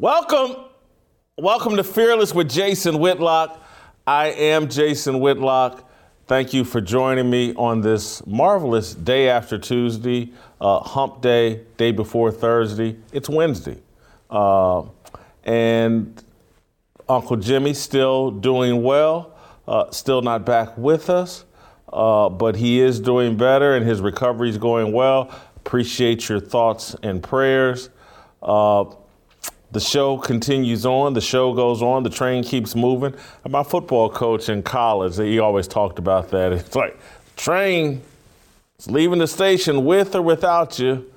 Welcome. Welcome to Fearless with Jason Whitlock. I am Jason Whitlock. Thank you for joining me on this marvelous day after Tuesday, uh, hump day, day before Thursday. It's Wednesday. Uh, and Uncle Jimmy still doing well, uh, still not back with us, uh, but he is doing better and his recovery is going well. Appreciate your thoughts and prayers. Uh, the show continues on. The show goes on. The train keeps moving. My football coach in college, he always talked about that. It's like train leaving the station with or without you.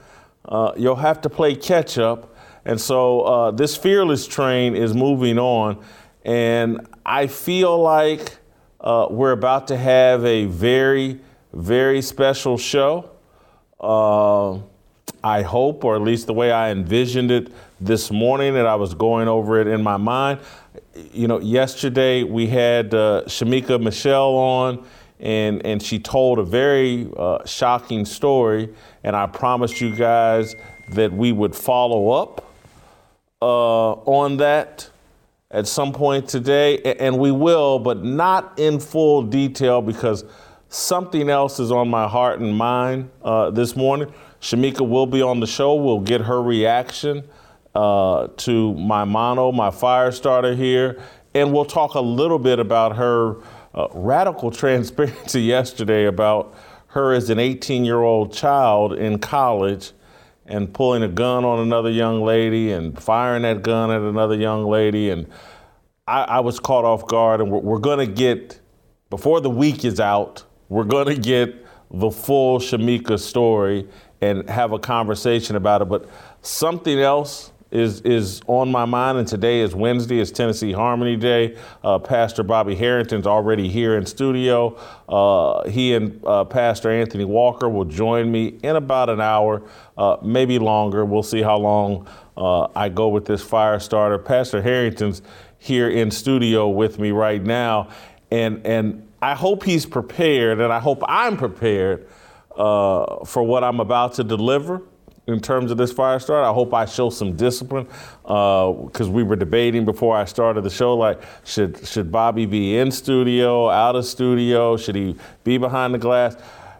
Uh, you'll have to play catch up. And so uh, this fearless train is moving on. And I feel like uh, we're about to have a very, very special show. I hope, or at least the way I envisioned it this morning, and I was going over it in my mind. You know, yesterday we had uh, Shamika Michelle on, and and she told a very uh, shocking story, and I promised you guys that we would follow up uh, on that at some point today, and we will, but not in full detail because something else is on my heart and mind uh, this morning. Shamika will be on the show. We'll get her reaction uh, to my mono, my fire starter here, and we'll talk a little bit about her uh, radical transparency yesterday about her as an 18 year old child in college and pulling a gun on another young lady and firing that gun at another young lady. And I, I was caught off guard, and we're, we're going to get, before the week is out, we're going to get the full Shamika story and have a conversation about it. But something else is is on my mind, and today is Wednesday. It's Tennessee Harmony Day. Uh, Pastor Bobby Harrington's already here in studio. Uh, he and uh, Pastor Anthony Walker will join me in about an hour, uh, maybe longer. We'll see how long uh, I go with this fire starter. Pastor Harrington's here in studio with me right now, and and I hope he's prepared, and I hope I'm prepared uh, for what I'm about to deliver in terms of this fire start. I hope I show some discipline because uh, we were debating before I started the show, like should should Bobby be in studio, out of studio, should he be behind the glass?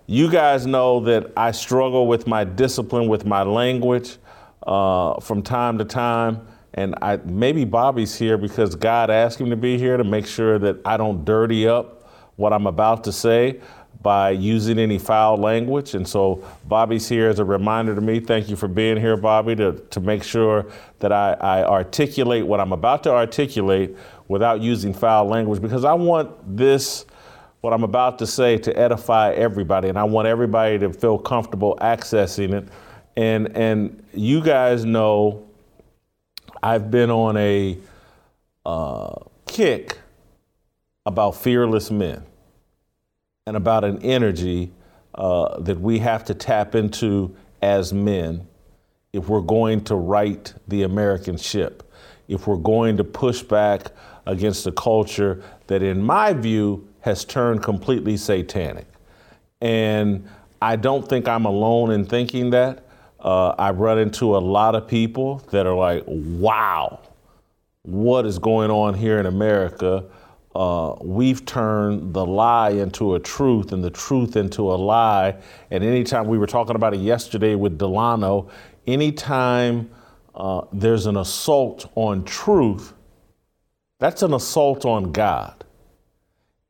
You guys know that I struggle with my discipline, with my language uh, from time to time. And I, maybe Bobby's here because God asked him to be here to make sure that I don't dirty up what I'm about to say by using any foul language. And so Bobby's here as a reminder to me. Thank you for being here, Bobby, to, to make sure that I, I articulate what I'm about to articulate without using foul language because I want this, what I'm about to say, to edify everybody. And I want everybody to feel comfortable accessing it. And, and you guys know I've been on a uh, kick about fearless men and about an energy uh, that we have to tap into as men if we're going to right the American ship, if we're going to push back against a culture that, in my view, has turned completely satanic. And I don't think I'm alone in thinking that. Uh, I run into a lot of people that are like, wow, what is going on here in America? Uh, we've turned the lie into a truth and the truth into a lie. And anytime we were talking about it yesterday with Delano, anytime uh, there's an assault on truth, that's an assault on God.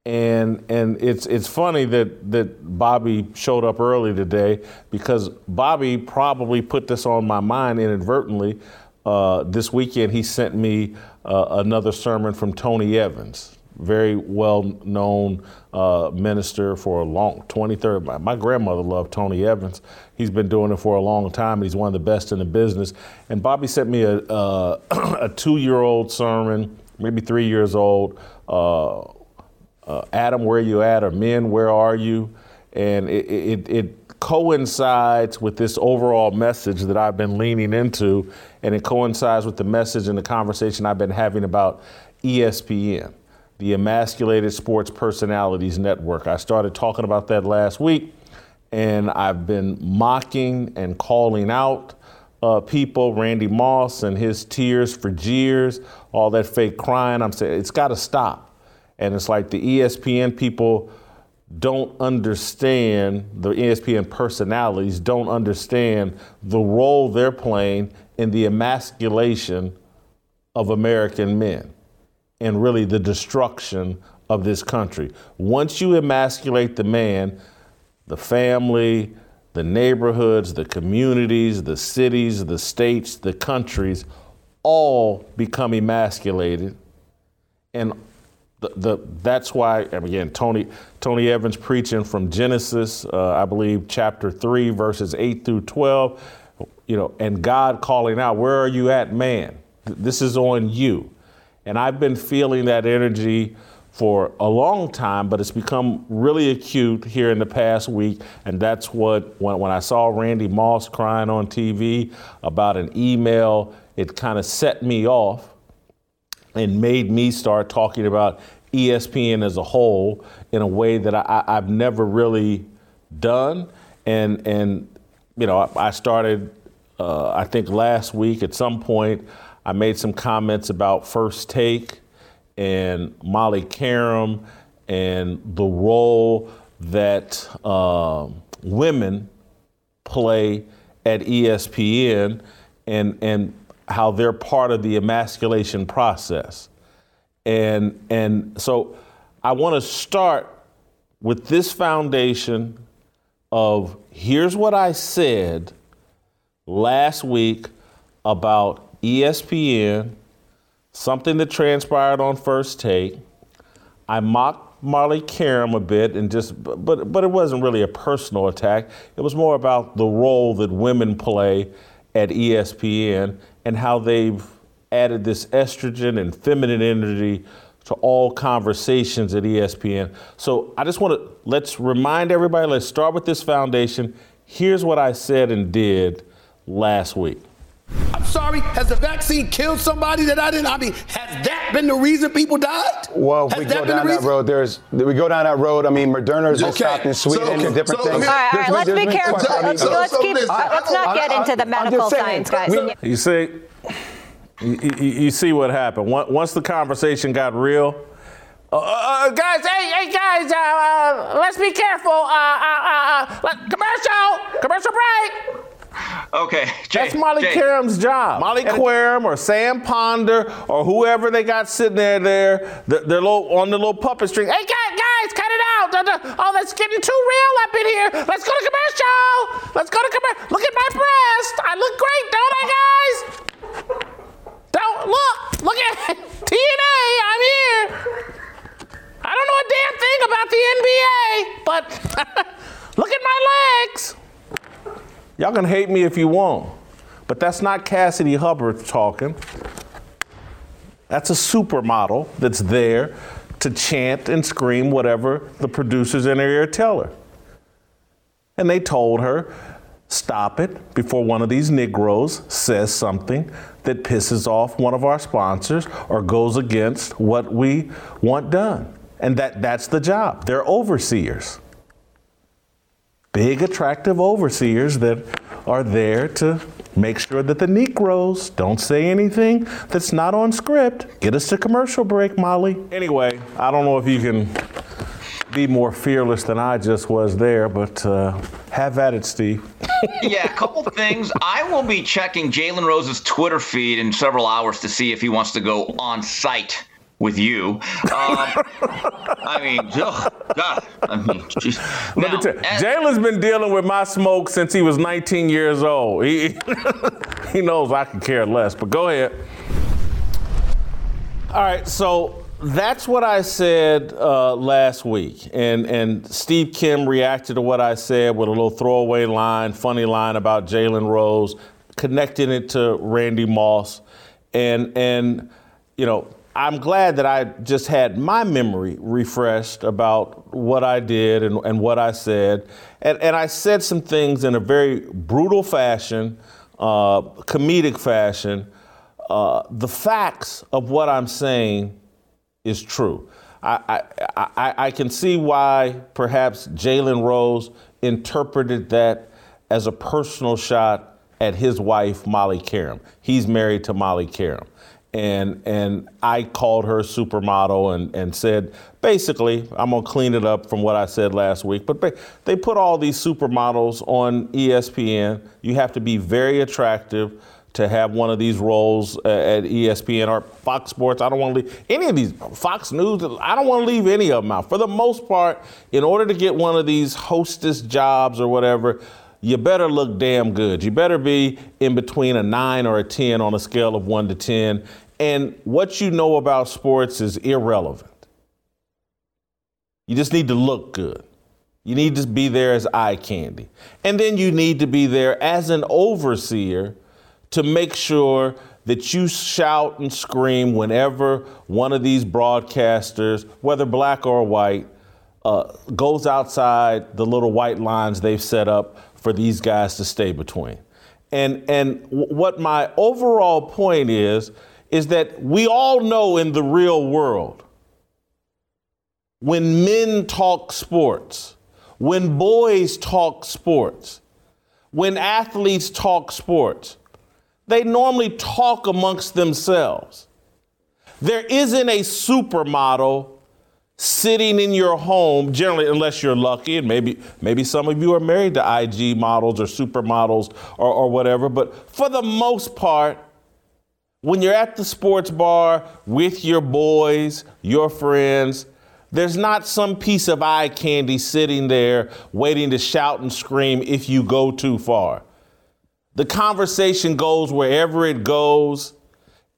and and it's it's funny that that Bobby showed up early today because Bobby probably put this on my mind inadvertently. Uh, this weekend, he sent me uh, another sermon from Tony Evans, very well known uh, minister for a long 23rd. My, my, grandmother loved Tony Evans. He's been doing it for a long time. And he's one of the best in the business. And Bobby sent me a, a two year old sermon, maybe three years old uh, uh, Adam, where you at, or men, where are you? And it, it, it coincides with this overall message that I've been leaning into, and it coincides with the message and the conversation I've been having about ESPN, the Emasculated Sports Personalities Network. I started talking about that last week, and I've been mocking and calling out uh, people, Randy Moss and his tears for jeers, all that fake crying. I'm saying it's got to stop. And it's like the ESPN people don't understand, the ESPN personalities don't understand the role they're playing in the emasculation of American men and really the destruction of this country. Once you emasculate the man, the family, the neighborhoods, the communities, the cities, the states, the countries all become emasculated. And the, the, that's why again Tony Tony Evans preaching from Genesis, uh, I believe chapter three verses eight through twelve, you know, and God calling out, "Where are you at, man? This is on you." And I've been feeling that energy for a long time, but it's become really acute here in the past week. And that's what, when, when I saw Randy Moss crying on TV about an email, it kind of set me off and made me start talking about ESPN as a whole in a way that I, have never really done. And, and you know, I, I started, uh, I think last week at some point, I made some comments about First Take and Molly Qerim and the role that uh, women play at ESPN and, and how they're part of the emasculation process. And, and so I want to start with this foundation of here's what I said last week about ESPN, something that transpired on first take. I mocked Molly Qerim a bit and just but but it wasn't really a personal attack. It was more about the role that women play at ESPN and how they've added this estrogen and feminine energy to all conversations at ESPN. So I just want to let's remind everybody, let's start with this foundation. Here's what I said and did last week. I'm sorry, has the vaccine killed somebody that I didn't? I mean, has that been the reason people died? Well, if has we go down that road, there's we go down that road. I mean, Moderna's okay. stopped in Sweden so, okay. and different so, things. All right, all right let's be careful. let's, let's, keep, let's not get into the medical science, guys. You see, you, you, see what happened. Once the conversation got real, uh, uh, uh guys, hey, hey, guys, uh, uh let's be careful. Uh, commercial, commercial break. Okay, Jay, that's Molly Jay. Qerim's job. Molly Qerim or Sam Ponder or whoever they got sitting there, there, they're, they're little, on the little puppet string. Hey, guys, guys, cut it out! Oh, that's getting too real up in here. Let's go to commercial. Let's go to commercial. Look at my breast. I look great, don't I, guys? Don't look. Look at TNA. I'm here. I don't know a damn thing about the NBA, but look at my legs. Y'all can hate me if you want, but that's not Cassidy Hubbard talking. That's a supermodel that's there to chant and scream whatever the producers in her ear tell her. And they told her, stop it before one of these Negroes says something that pisses off one of our sponsors or goes against what we want done. And that, that's the job. They're overseers big, attractive overseers that are there to make sure that the Negroes don't say anything that's not on script. Get us to commercial break, Molly. Anyway, I don't know if you can be more fearless than I just was there, but uh, have at it, Steve. yeah, a couple things. I will be checking Jalen Rose's Twitter feed in several hours to see if he wants to go on site with you. Um, I mean, oh, God. I mean, geez. Let me tell you, Jalen's been dealing with my smoke since he was 19 years old. He, he knows I can care less, but go ahead. All right, so that's what I said uh, last week, and and Steve Kim reacted to what I said with a little throwaway line, funny line about Jalen Rose, connecting it to Randy Moss, and and you know I'm glad that I just had my memory refreshed about what I did and, and what I said. And, and, I said some things in a very brutal fashion, uh, comedic fashion. Uh, the facts of what I'm saying is true. I, I, I, I can see why perhaps Jalen Rose interpreted that as a personal shot at his wife, Molly Qerim. He's married to Molly Qerim and and I called her supermodel and, and said basically I'm gonna clean it up from what I said last week. But they put all these supermodels on ESPN. You have to be very attractive to have one of these roles uh, at ESPN or Fox Sports. I don't want to leave any of these Fox News. I don't want to leave any of them out. For the most part, in order to get one of these hostess jobs or whatever, you better look damn good. You better be in between a nine or a 10 on a scale of one to 10. And what you know about sports is irrelevant. You just need to look good. You need to be there as eye candy. And then you need to be there as an overseer to make sure that you shout and scream whenever one of these broadcasters, whether black or white, uh, goes outside the little white lines they've set up for these guys to stay between. And, and what my overall point is, is that we all know in the real world, when men talk sports, when boys talk sports, when athletes talk sports, they normally talk amongst themselves. There isn't a supermodel sitting in your home, generally, unless you're lucky, and maybe maybe some of you are married to IG models or supermodels or, or whatever, but for the most part, when you're at the sports bar with your boys, your friends, there's not some piece of eye candy sitting there waiting to shout and scream if you go too far. The conversation goes wherever it goes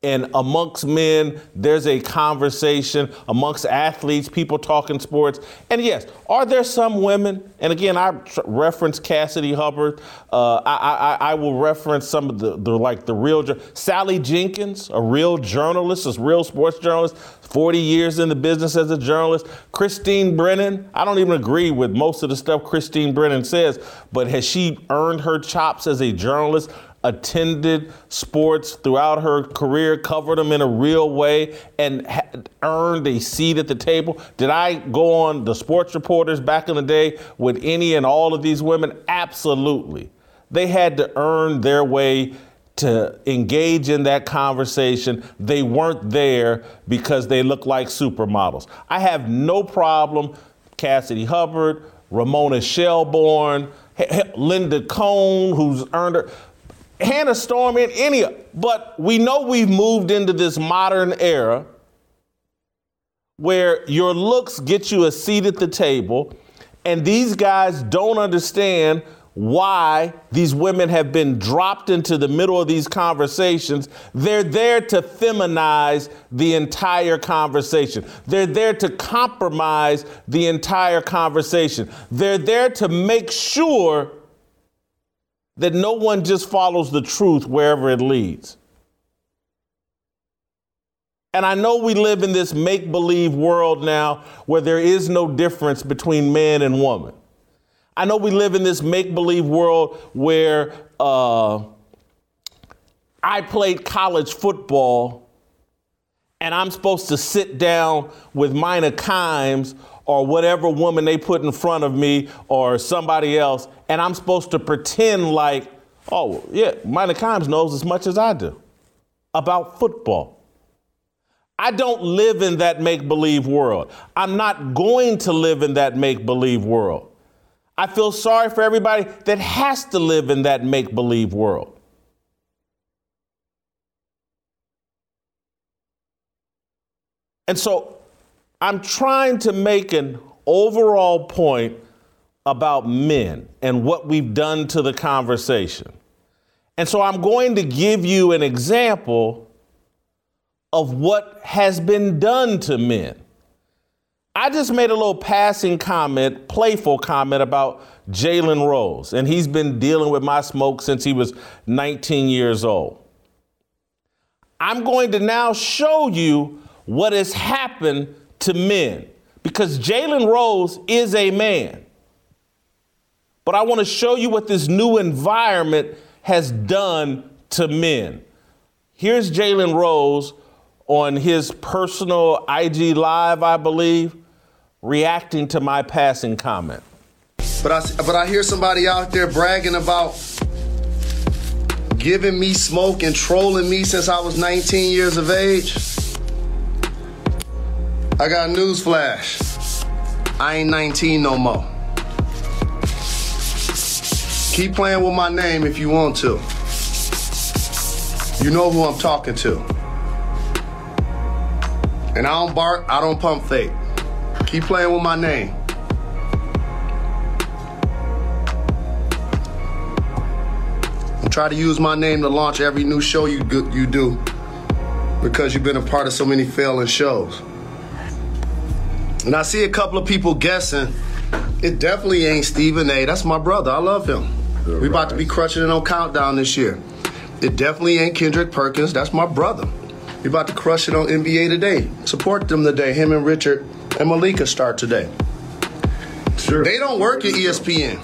and amongst men, there's a conversation amongst athletes, people talking sports. And yes, are there some women? And again, I reference Cassidy Hubbard. Uh, I, I, I, will reference some of the, the like the real Sally Jenkins, a real journalist, a real sports journalist, 40 years in the business as a journalist. Christine Brennan. I don't even agree with most of the stuff Christine Brennan says, but has she earned her chops as a journalist? Attended sports throughout her career, covered them in a real way, and earned a seat at the table? Did I go on the sports reporters back in the day with any and all of these women? Absolutely. They had to earn their way to engage in that conversation. They weren't there because they look like supermodels. I have no problem, Cassidy Hubbard, Ramona Shelburne, Linda Cohn, who's earned her. Hannah Storm in any, but we know we've moved into this modern era where your looks get you a seat at the table, and these guys don't understand why these women have been dropped into the middle of these conversations. They're there to feminize the entire conversation. They're there to compromise the entire conversation. They're there to make sure that no one just follows the truth wherever it leads. And I know we live in this make believe world now where there is no difference between man and woman. I know we live in this make believe world where uh, I played college football and I'm supposed to sit down with Mina Kimes or whatever woman they put in front of me or somebody else, and I'm supposed to pretend like, oh, yeah, Mina Kimes knows as much as I do about football. I don't live in that make believe world. I'm not going to live in that make believe world. I feel sorry for everybody that has to live in that make believe world. And so I'm trying to make an overall point about men and what we've done to the conversation. And so I'm going to give you an example of what has been done to men. I just made a little passing comment, playful comment about Jalen Rose, and he's been dealing with my smoke since he was 19 years old. I'm going to now show you what has happened to men because Jalen Rose is a man. But I want to show you what this new environment has done to men. Here's Jalen Rose on his personal IG Live, I believe, reacting to my passing comment. But I, but I hear somebody out there bragging about giving me smoke and trolling me since I was 19 years of age. I got news flash. I ain't 19 no more. Keep playing with my name if you want to. You know who I'm talking to. And I don't bark, I don't pump fake. Keep playing with my name. And try to use my name to launch every new show you you do because you've been a part of so many failing shows. And I see a couple of people guessing it definitely ain't Stephen A. That's my brother. I love him. Good we about to be crushing it on Countdown this year. It definitely ain't Kendrick Perkins. That's my brother. We about to crush it on NBA today. Support them today. Him and Richard and Malika start today. Sure. They don't work at ESPN.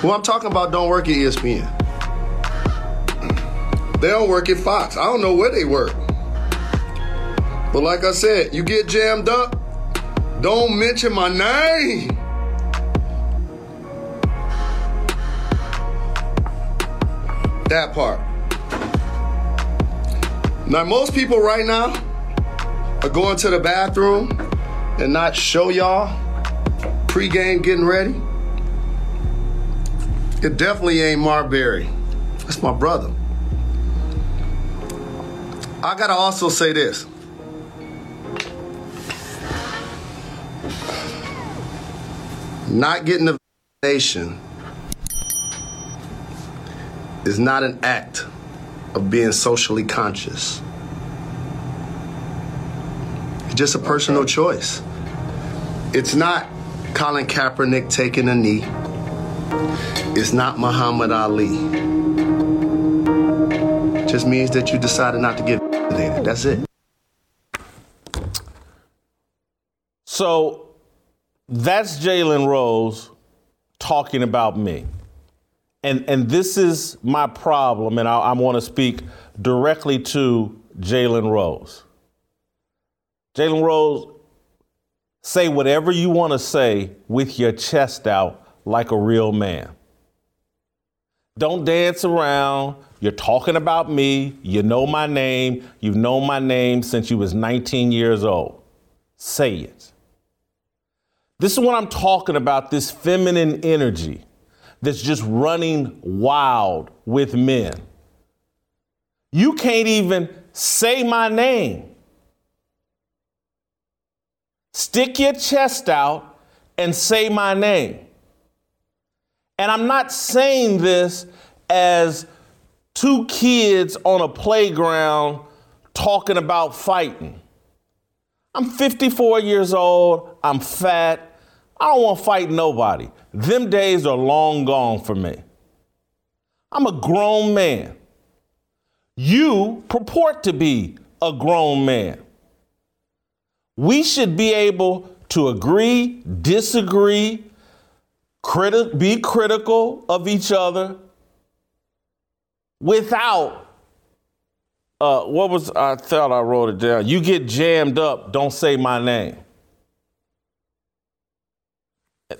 Who I'm talking about don't work at ESPN. Mm. They don't work at Fox. I don't know where they work. But like I said, you get jammed up, don't mention my name. That part. Now, most people right now are going to the bathroom and not show y'all pregame getting ready. It definitely ain't Marbury. That's my brother. I gotta also say this. Not getting the vaccination is not an act of being socially conscious. It's just a personal okay. choice. It's not Colin Kaepernick taking a knee. It's not Muhammad Ali. It just means that you decided not to get vaccinated. That's it. So that's Jalen Rose talking about me and and this is my problem, and I, I want to speak directly to Jalen Rose. Jalen Rose, say whatever you want to say with your chest out like a real man. Don't dance around. You're talking about me. You know my name. You've known my name since you was 19 years old. Say it. This is what I'm talking about this feminine energy that's just running wild with men. You can't even say my name. Stick your chest out and say my name. And I'm not saying this as two kids on a playground talking about fighting. I'm 54 years old, I'm fat, I don't want to fight nobody. Them days are long gone for me. I'm a grown man. You purport to be a grown man. We should be able to agree, disagree, criti- be critical of each other without uh, what was I thought I wrote it down. You get jammed up, don't say my name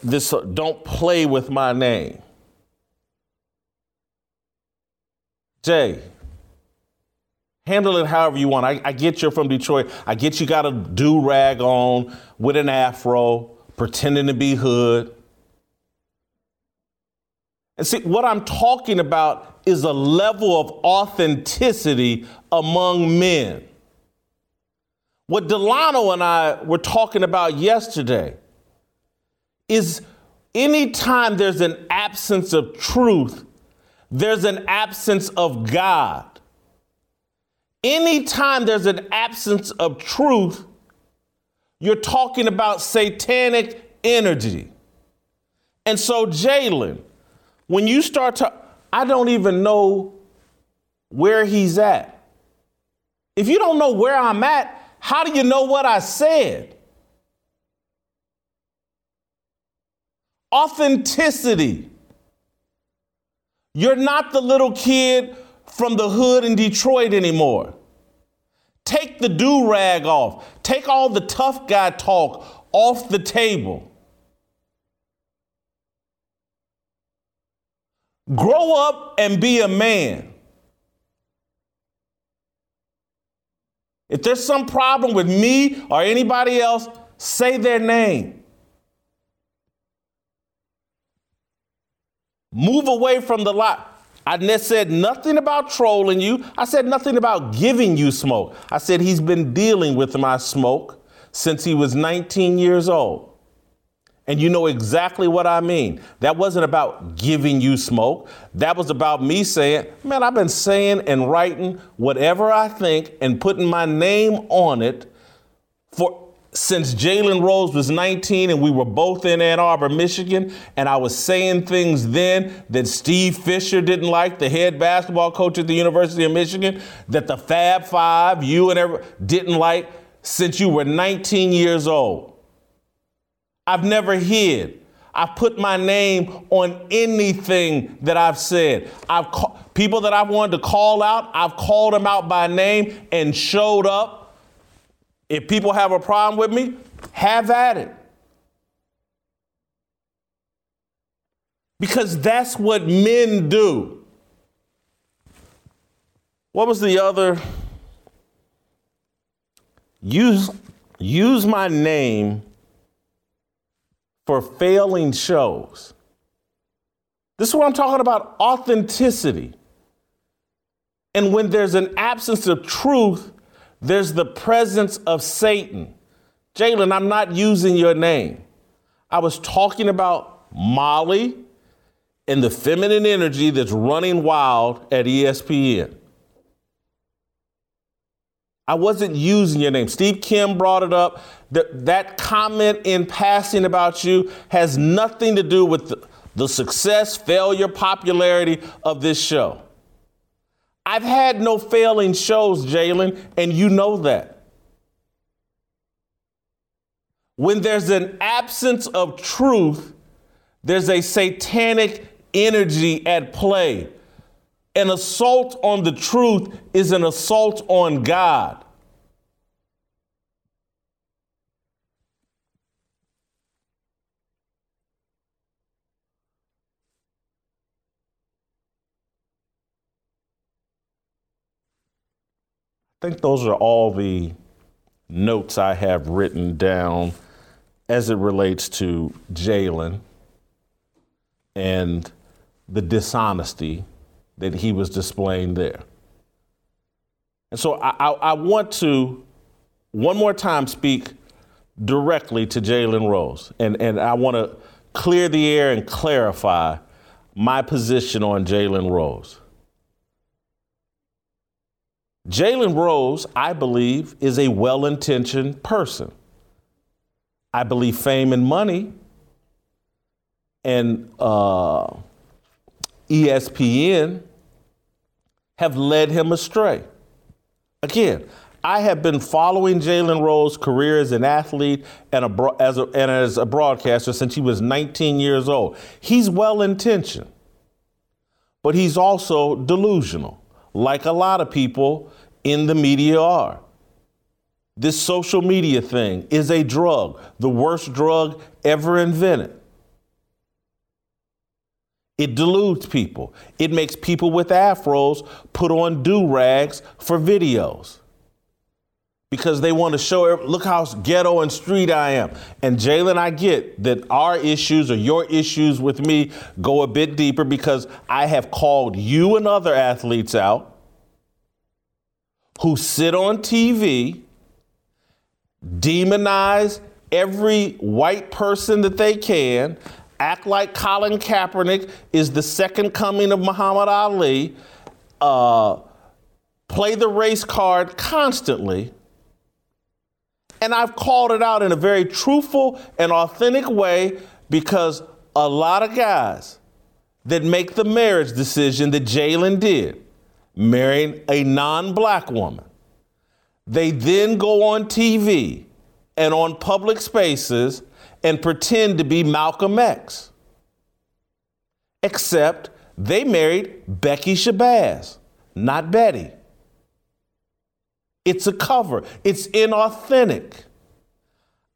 this uh, don't play with my name. Jay, handle it however you want. I, I, get you're from Detroit. I get you got a do rag on with an afro, pretending to be hood. And see, what I'm talking about is a level of authenticity among men. What Delano and I were talking about yesterday is anytime there's an absence of truth, there's an absence of God. Anytime there's an absence of truth, you're talking about satanic energy. And so, Jalen, when you start to, I don't even know where he's at. If you don't know where I'm at, how do you know what I said? Authenticity. You're not the little kid from the hood in Detroit anymore. Take the do rag off. Take all the tough guy talk off the table. Grow up and be a man. If there's some problem with me or anybody else, say their name. Move away from the lie. I said nothing about trolling you. I said nothing about giving you smoke. I said he's been dealing with my smoke since he was 19 years old. And you know exactly what I mean. That wasn't about giving you smoke. That was about me saying, man, I've been saying and writing whatever I think and putting my name on it for since Jalen Rose was 19 and we were both in Ann Arbor, Michigan, and I was saying things then that Steve Fisher didn't like, the head basketball coach at the University of Michigan, that the Fab Five, you and everyone, didn't like since you were 19 years old. I've never hid. I've put my name on anything that I've said. I've ca- people that I've wanted to call out, I've called them out by name and showed up. If people have a problem with me, have at it. Because that's what men do. What was the other? Use use my name for failing shows. This is what I'm talking about authenticity. And when there's an absence of truth, there's the presence of Satan. Jalen, I'm not using your name. I was talking about Molly and the feminine energy that's running wild at ESPN. I wasn't using your name. Steve Kim brought it up. That, that comment in passing about you has nothing to do with the, the success, failure, popularity of this show. I've had no failing shows, Jalen, and you know that. When there's an absence of truth, there's a satanic energy at play. An assault on the truth is an assault on God. I think those are all the notes I have written down as it relates to Jalen and the dishonesty that he was displaying there. And so I, I, I want to one more time speak directly to Jalen Rose. And, and I want to clear the air and clarify my position on Jalen Rose. Jalen Rose, I believe, is a well intentioned person. I believe fame and money and uh, ESPN have led him astray. Again, I have been following Jalen Rose's career as an athlete and, a, as a, and as a broadcaster since he was 19 years old. He's well intentioned, but he's also delusional, like a lot of people in the media are. This social media thing is a drug, the worst drug ever invented. It deludes people. It makes people with afros put on do rags for videos because they want to show, look how ghetto and street I am. And Jalen, I get that our issues or your issues with me go a bit deeper because I have called you and other athletes out who sit on TV demonize every white person that they can, act like Colin Kaepernick is the second coming of Muhammad Ali, uh, play the race card constantly. And I've called it out in a very truthful and authentic way because a lot of guys that make the marriage decision that Jalen did, marrying a non black woman, they then go on TV and on public spaces and pretend to be Malcolm X. Except they married Becky Shabazz, not Betty. It's a cover, it's inauthentic.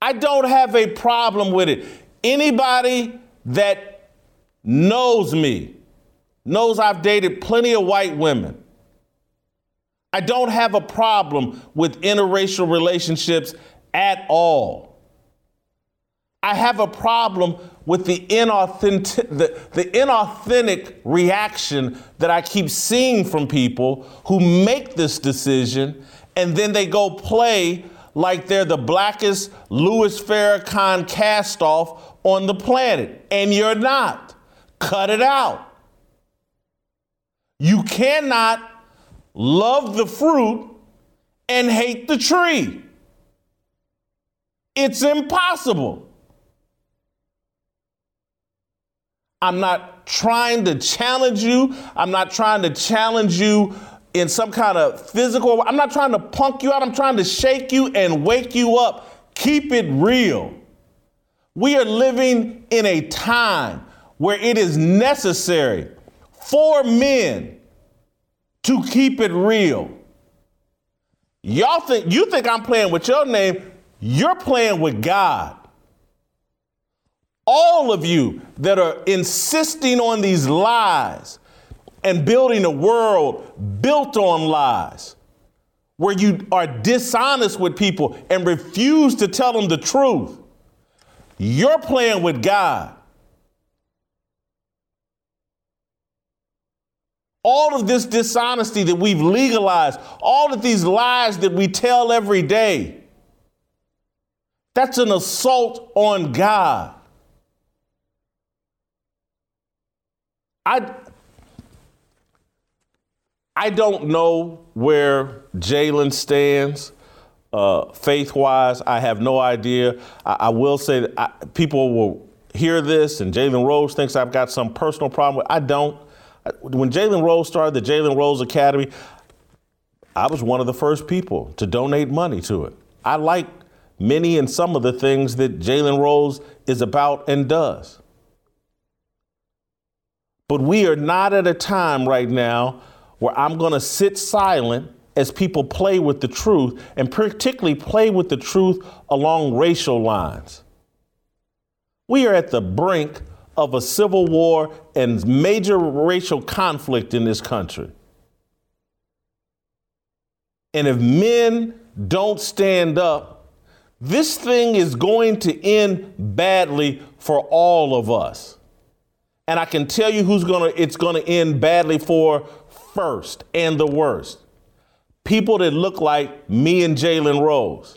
I don't have a problem with it. Anybody that knows me knows I've dated plenty of white women. I don't have a problem with interracial relationships at all. I have a problem with the inauthentic, the, the inauthentic reaction that I keep seeing from people who make this decision and then they go play like they're the blackest Louis Farrakhan castoff on the planet. And you're not. Cut it out. You cannot love the fruit and hate the tree. It's impossible. I'm not trying to challenge you. I'm not trying to challenge you in some kind of physical. I'm not trying to punk you out. I'm trying to shake you and wake you up. Keep it real. We are living in a time where it is necessary for men to keep it real. Y'all think you think I'm playing with your name? You're playing with God. All of you that are insisting on these lies and building a world built on lies, where you are dishonest with people and refuse to tell them the truth, you're playing with God. All of this dishonesty that we've legalized, all of these lies that we tell every day, that's an assault on God. I, I don't know where Jalen stands uh, faith wise. I have no idea. I, I will say that I, people will hear this, and Jalen Rose thinks I've got some personal problem with. I don't. When Jalen Rose started the Jalen Rose Academy, I was one of the first people to donate money to it. I like many and some of the things that Jalen Rose is about and does. But we are not at a time right now where I'm going to sit silent as people play with the truth, and particularly play with the truth along racial lines. We are at the brink of a civil war and major racial conflict in this country. And if men don't stand up, this thing is going to end badly for all of us. And I can tell you who's going to it's going to end badly for first and the worst. People that look like me and Jalen Rose.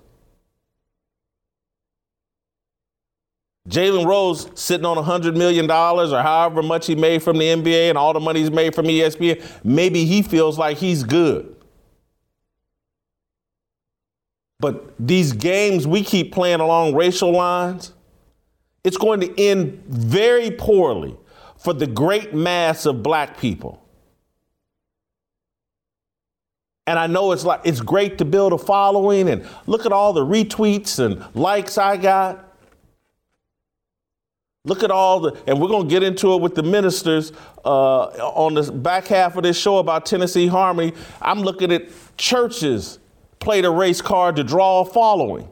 Jalen Rose sitting on $100 million or however much he made from the NBA and all the money he's made from ESPN, maybe he feels like he's good. But these games we keep playing along racial lines, it's going to end very poorly for the great mass of black people. And I know it's like it's great to build a following and look at all the retweets and likes I got. Look at all the, and we're going to get into it with the ministers uh, on the back half of this show about Tennessee Harmony. I'm looking at churches played a race card to draw a following.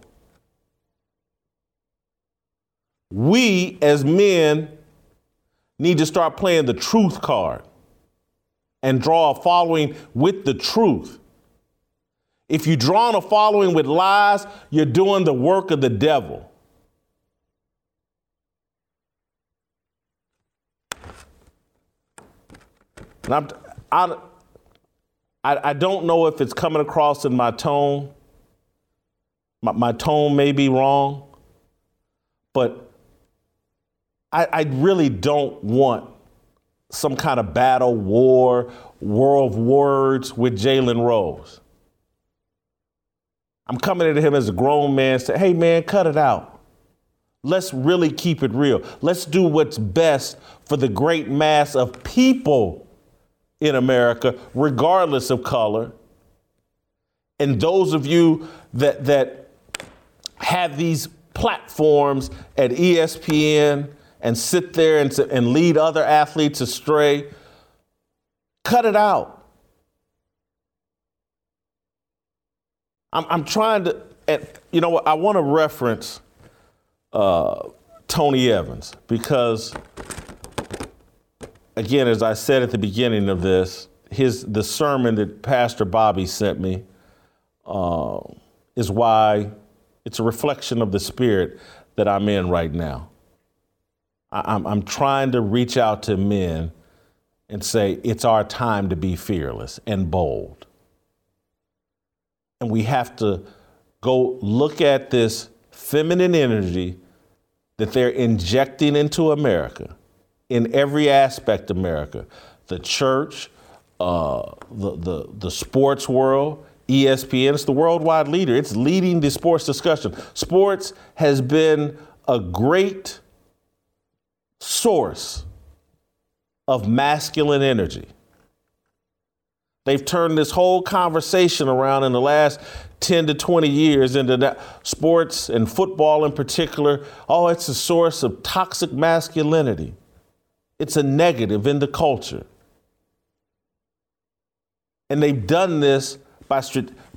We as men need to start playing the truth card and draw a following with the truth. If you draw a following with lies, you're doing the work of the devil. And I'm, I, I, I don't know if it's coming across in my tone, My, my tone may be wrong, but I, I really don't want some kind of battle, war, war of words with Jalen Rose. I'm coming at him as a grown man, say, hey man, cut it out. Let's really keep it real. Let's do what's best for the great mass of people in America, regardless of color. And those of you that that have these platforms at ESPN and sit there and, and lead other athletes astray, cut it out. I'm, I'm trying to, and you know what? I want to reference uh, Tony Evans because, again, as I said at the beginning of this, his the sermon that Pastor Bobby sent me uh, is why it's a reflection of the spirit that I'm in right now. I, I'm, I'm trying to reach out to men and say it's our time to be fearless and bold. And we have to go look at this feminine energy that they're injecting into America in every aspect of America the church, uh, the, the, the sports world, ESPN. It's the worldwide leader. It's leading the sports discussion. Sports has been a great source of masculine energy. They've turned this whole conversation around in the last 10 to 20 years into sports and football in particular. Oh, it's a source of toxic masculinity. It's a negative in the culture. And they've done this by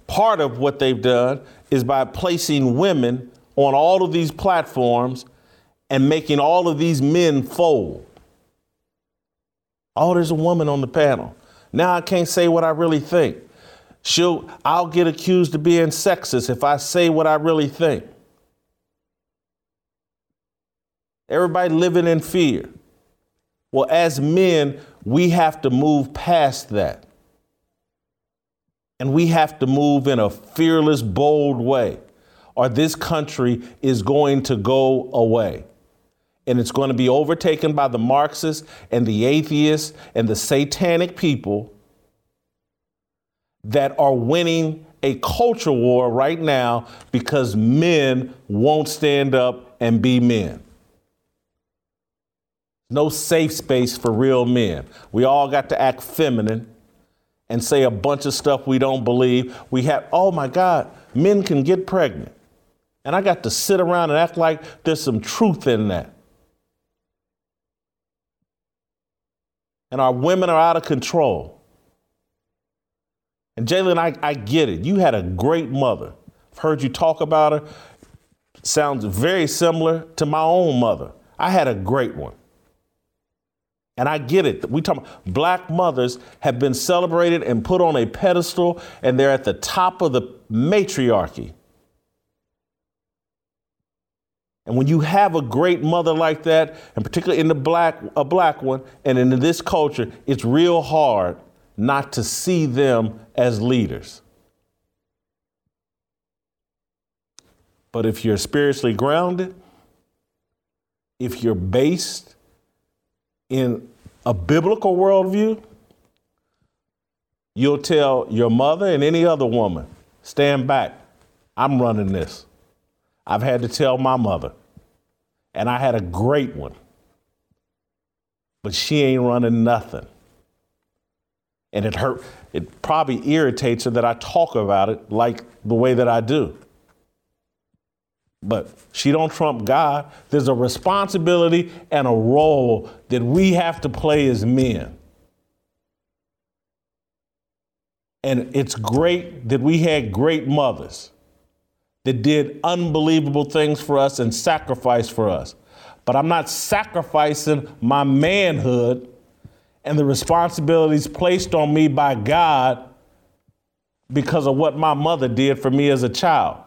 part of what they've done is by placing women on all of these platforms and making all of these men fold. Oh, there's a woman on the panel. Now I can't say what I really think. She'll, I'll get accused of being sexist if I say what I really think. Everybody living in fear. Well, as men, we have to move past that. And we have to move in a fearless, bold way, or this country is going to go away. And it's going to be overtaken by the Marxists and the atheists and the satanic people that are winning a culture war right now because men won't stand up and be men. No safe space for real men. We all got to act feminine and say a bunch of stuff we don't believe. We have, oh my God, men can get pregnant. And I got to sit around and act like there's some truth in that. And our women are out of control. And Jalen, I, I get it. You had a great mother. I've heard you talk about her. Sounds very similar to my own mother. I had a great one. And I get it. We talk about black mothers have been celebrated and put on a pedestal, and they're at the top of the matriarchy. And when you have a great mother like that, and particularly in the black, a black one, and in this culture, it's real hard not to see them as leaders. But if you're spiritually grounded, if you're based in a biblical worldview, you'll tell your mother and any other woman, stand back. I'm running this. I've had to tell my mother, and I had a great one, but she ain't running nothing and it hurt it probably irritates her that I talk about it like the way that I do. But she don't trump God. There's a responsibility and a role that we have to play as men. And it's great that we had great mothers that did unbelievable things for us and sacrificed for us. But I'm not sacrificing my manhood and the responsibilities placed on me by God because of what my mother did for me as a child.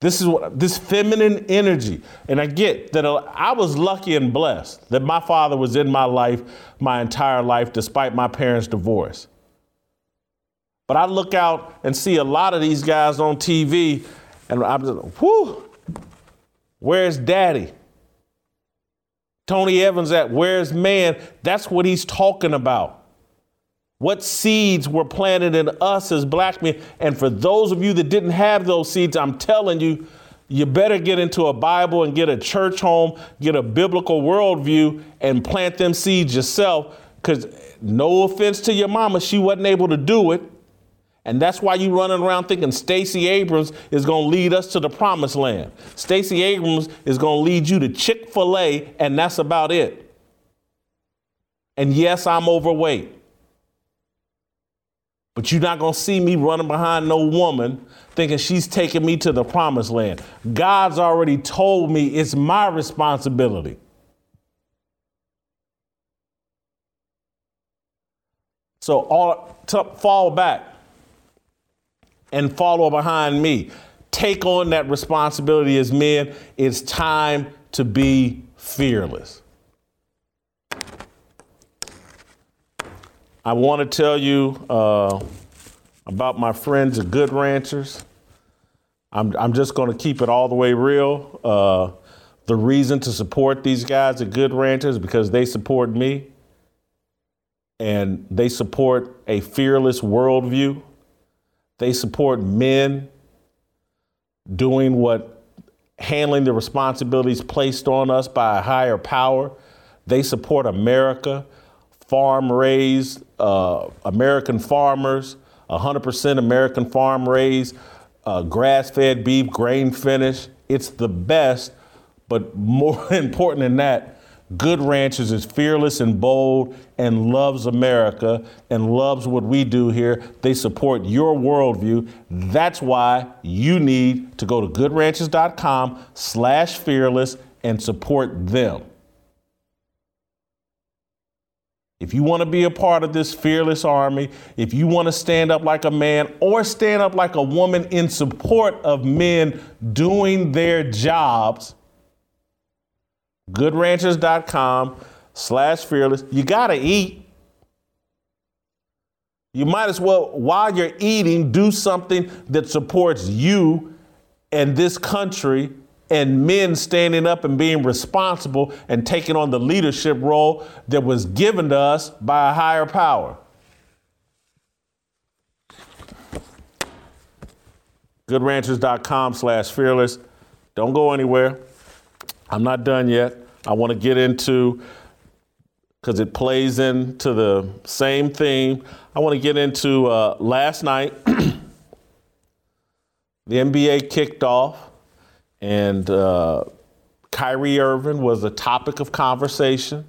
This is what this feminine energy, and I get that I was lucky and blessed that my father was in my life my entire life, despite my parents' divorce. But I look out and see a lot of these guys on TV, and I'm just, whoo, where's daddy? Tony Evans at Where's Man? That's what he's talking about. What seeds were planted in us as black men? And for those of you that didn't have those seeds, I'm telling you, you better get into a Bible and get a church home, get a biblical worldview, and plant them seeds yourself. Because no offense to your mama, she wasn't able to do it. And that's why you running around thinking Stacey Abrams is going to lead us to the promised land. Stacey Abrams is going to lead you to Chick-fil-A and that's about it. And yes, I'm overweight. But you're not going to see me running behind no woman thinking she's taking me to the promised land. God's already told me it's my responsibility. So all to fall back and follow behind me. Take on that responsibility as men. It's time to be fearless. I want to tell you uh, about my friends at Good Ranchers. I'm, I'm just going to keep it all the way real. Uh, the reason to support these guys at Good Ranchers because they support me and they support a fearless worldview. They support men doing what handling the responsibilities placed on us by a higher power. They support America, farm raised, uh, American farmers, 100% American farm raised, uh, grass fed beef, grain finished. It's the best, but more important than that, Good Ranchers is fearless and bold and loves America and loves what we do here. They support your worldview. That's why you need to go to goodranchers.com slash fearless and support them. If you want to be a part of this fearless army, if you want to stand up like a man or stand up like a woman in support of men doing their jobs, goodranchers.com slash fearless. You got to eat. You might as well, while you're eating, do something that supports you and this country and men standing up and being responsible and taking on the leadership role that was given to us by a higher power. Goodranchers.com slash fearless. Don't go anywhere. I'm not done yet. I want to get into, because it plays into the same theme, I want to get into uh, last night. the NBA kicked off, and uh, Kyrie Irving was a topic of conversation.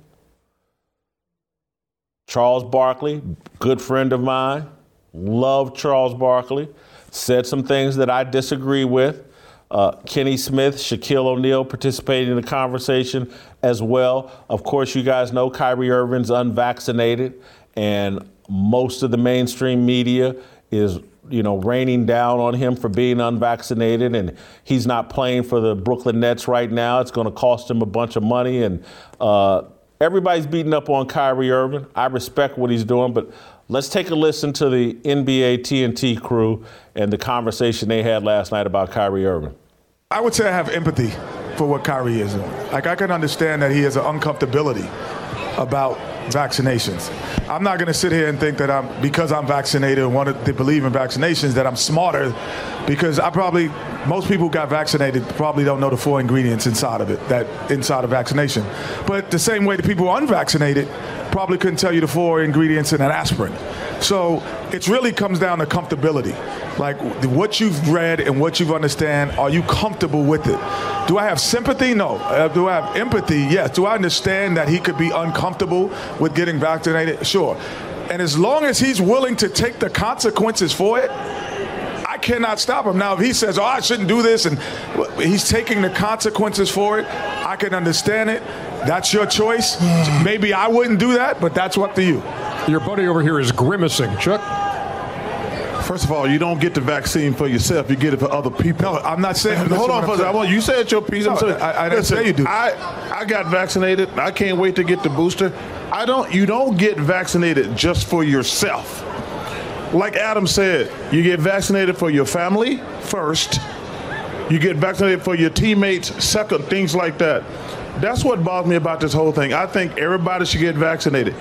Charles Barkley, good friend of mine, love Charles Barkley, said some things that I disagree with. Uh, Kenny Smith, Shaquille O'Neal participating in the conversation as well. Of course, you guys know Kyrie Irving's unvaccinated, and most of the mainstream media is you know, raining down on him for being unvaccinated, and he's not playing for the Brooklyn Nets right now. It's going to cost him a bunch of money, and uh, everybody's beating up on Kyrie Irving. I respect what he's doing, but let's take a listen to the NBA TNT crew and the conversation they had last night about Kyrie Irving. I would say I have empathy for what Kyrie is. Like I can understand that he has an uncomfortability about vaccinations. I'm not going to sit here and think that I'm because I'm vaccinated and want to believe in vaccinations that I'm smarter because I probably most people who got vaccinated probably don't know the four ingredients inside of it that inside of vaccination. But the same way the people unvaccinated probably couldn't tell you the four ingredients in an aspirin. So it really comes down to comfortability. Like what you've read and what you've understand, are you comfortable with it? Do I have sympathy? No. Uh, do I have empathy? Yes. Do I understand that he could be uncomfortable with getting vaccinated? Sure. And as long as he's willing to take the consequences for it, I cannot stop him. Now, if he says, oh, I shouldn't do this, and he's taking the consequences for it, I can understand it. That's your choice. Maybe I wouldn't do that, but that's up to you. Your buddy over here is grimacing. Chuck? First of all, you don't get the vaccine for yourself; you get it for other people. No, I'm not saying. Hold on, for I want you said your piece. No, saying, I, I didn't listen, say you do. I I got vaccinated. I can't wait to get the booster. I don't. You don't get vaccinated just for yourself. like Adam said, you get vaccinated for your family first. You get vaccinated for your teammates second, things like that. That's what bothers me about this whole thing. I think everybody should get vaccinated.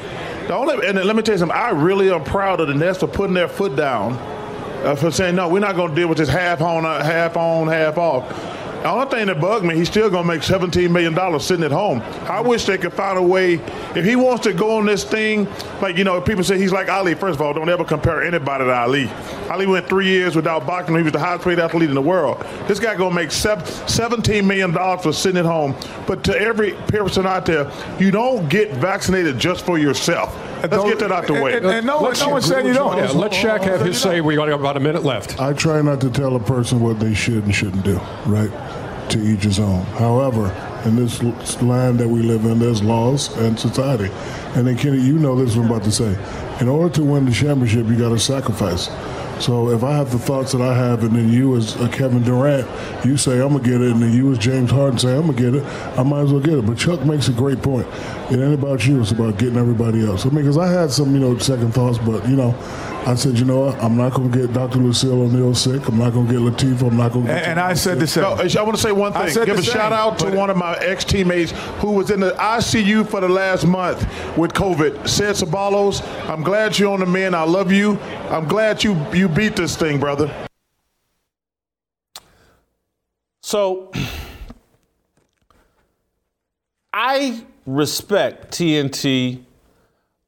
The only, and let me tell you something. I really am proud of the Nets for putting their foot down, uh, for saying no, we're not going to deal with this half on, uh, half on, half off. The only thing that bugged me, he's still going to make $17 million sitting at home. I wish they could find a way. If he wants to go on this thing, like, you know, people say he's like Ali. First of all, don't ever compare anybody to Ali. Ali went three years without boxing. He was the highest paid athlete in the world. This guy going to make $17 million for sitting at home. But to every person out there, you don't get vaccinated just for yourself. Let's get that out the way. And, and no, no one said you don't. Yeah, let Shaq have his say. We got about a minute left. I try not to tell a person what they should and shouldn't do, right? To each his own. However, in this land that we live in, there's laws and society. And then, Kenny, you know this, what I'm about to say. In order to win the championship, you got to sacrifice. So if I have the thoughts that I have, and then you as Kevin Durant, you say I'm gonna get it, and then you as James Harden say I'm gonna get it, I might as well get it. But Chuck makes a great point. It ain't about you; it's about getting everybody else. I mean, because I had some, you know, second thoughts, but you know, I said, you know what? I'm not going to get Dr. Lucille O'Neal sick. I'm not going to get Latifah. I'm not going to. And, and I said the same. No, I want to say one thing. Give a same, shout out to one of my ex teammates who was in the ICU for the last month with COVID. Ced Ceballos, I'm glad you're on the men. I love you. I'm glad you you beat this thing, brother. So I respect TNT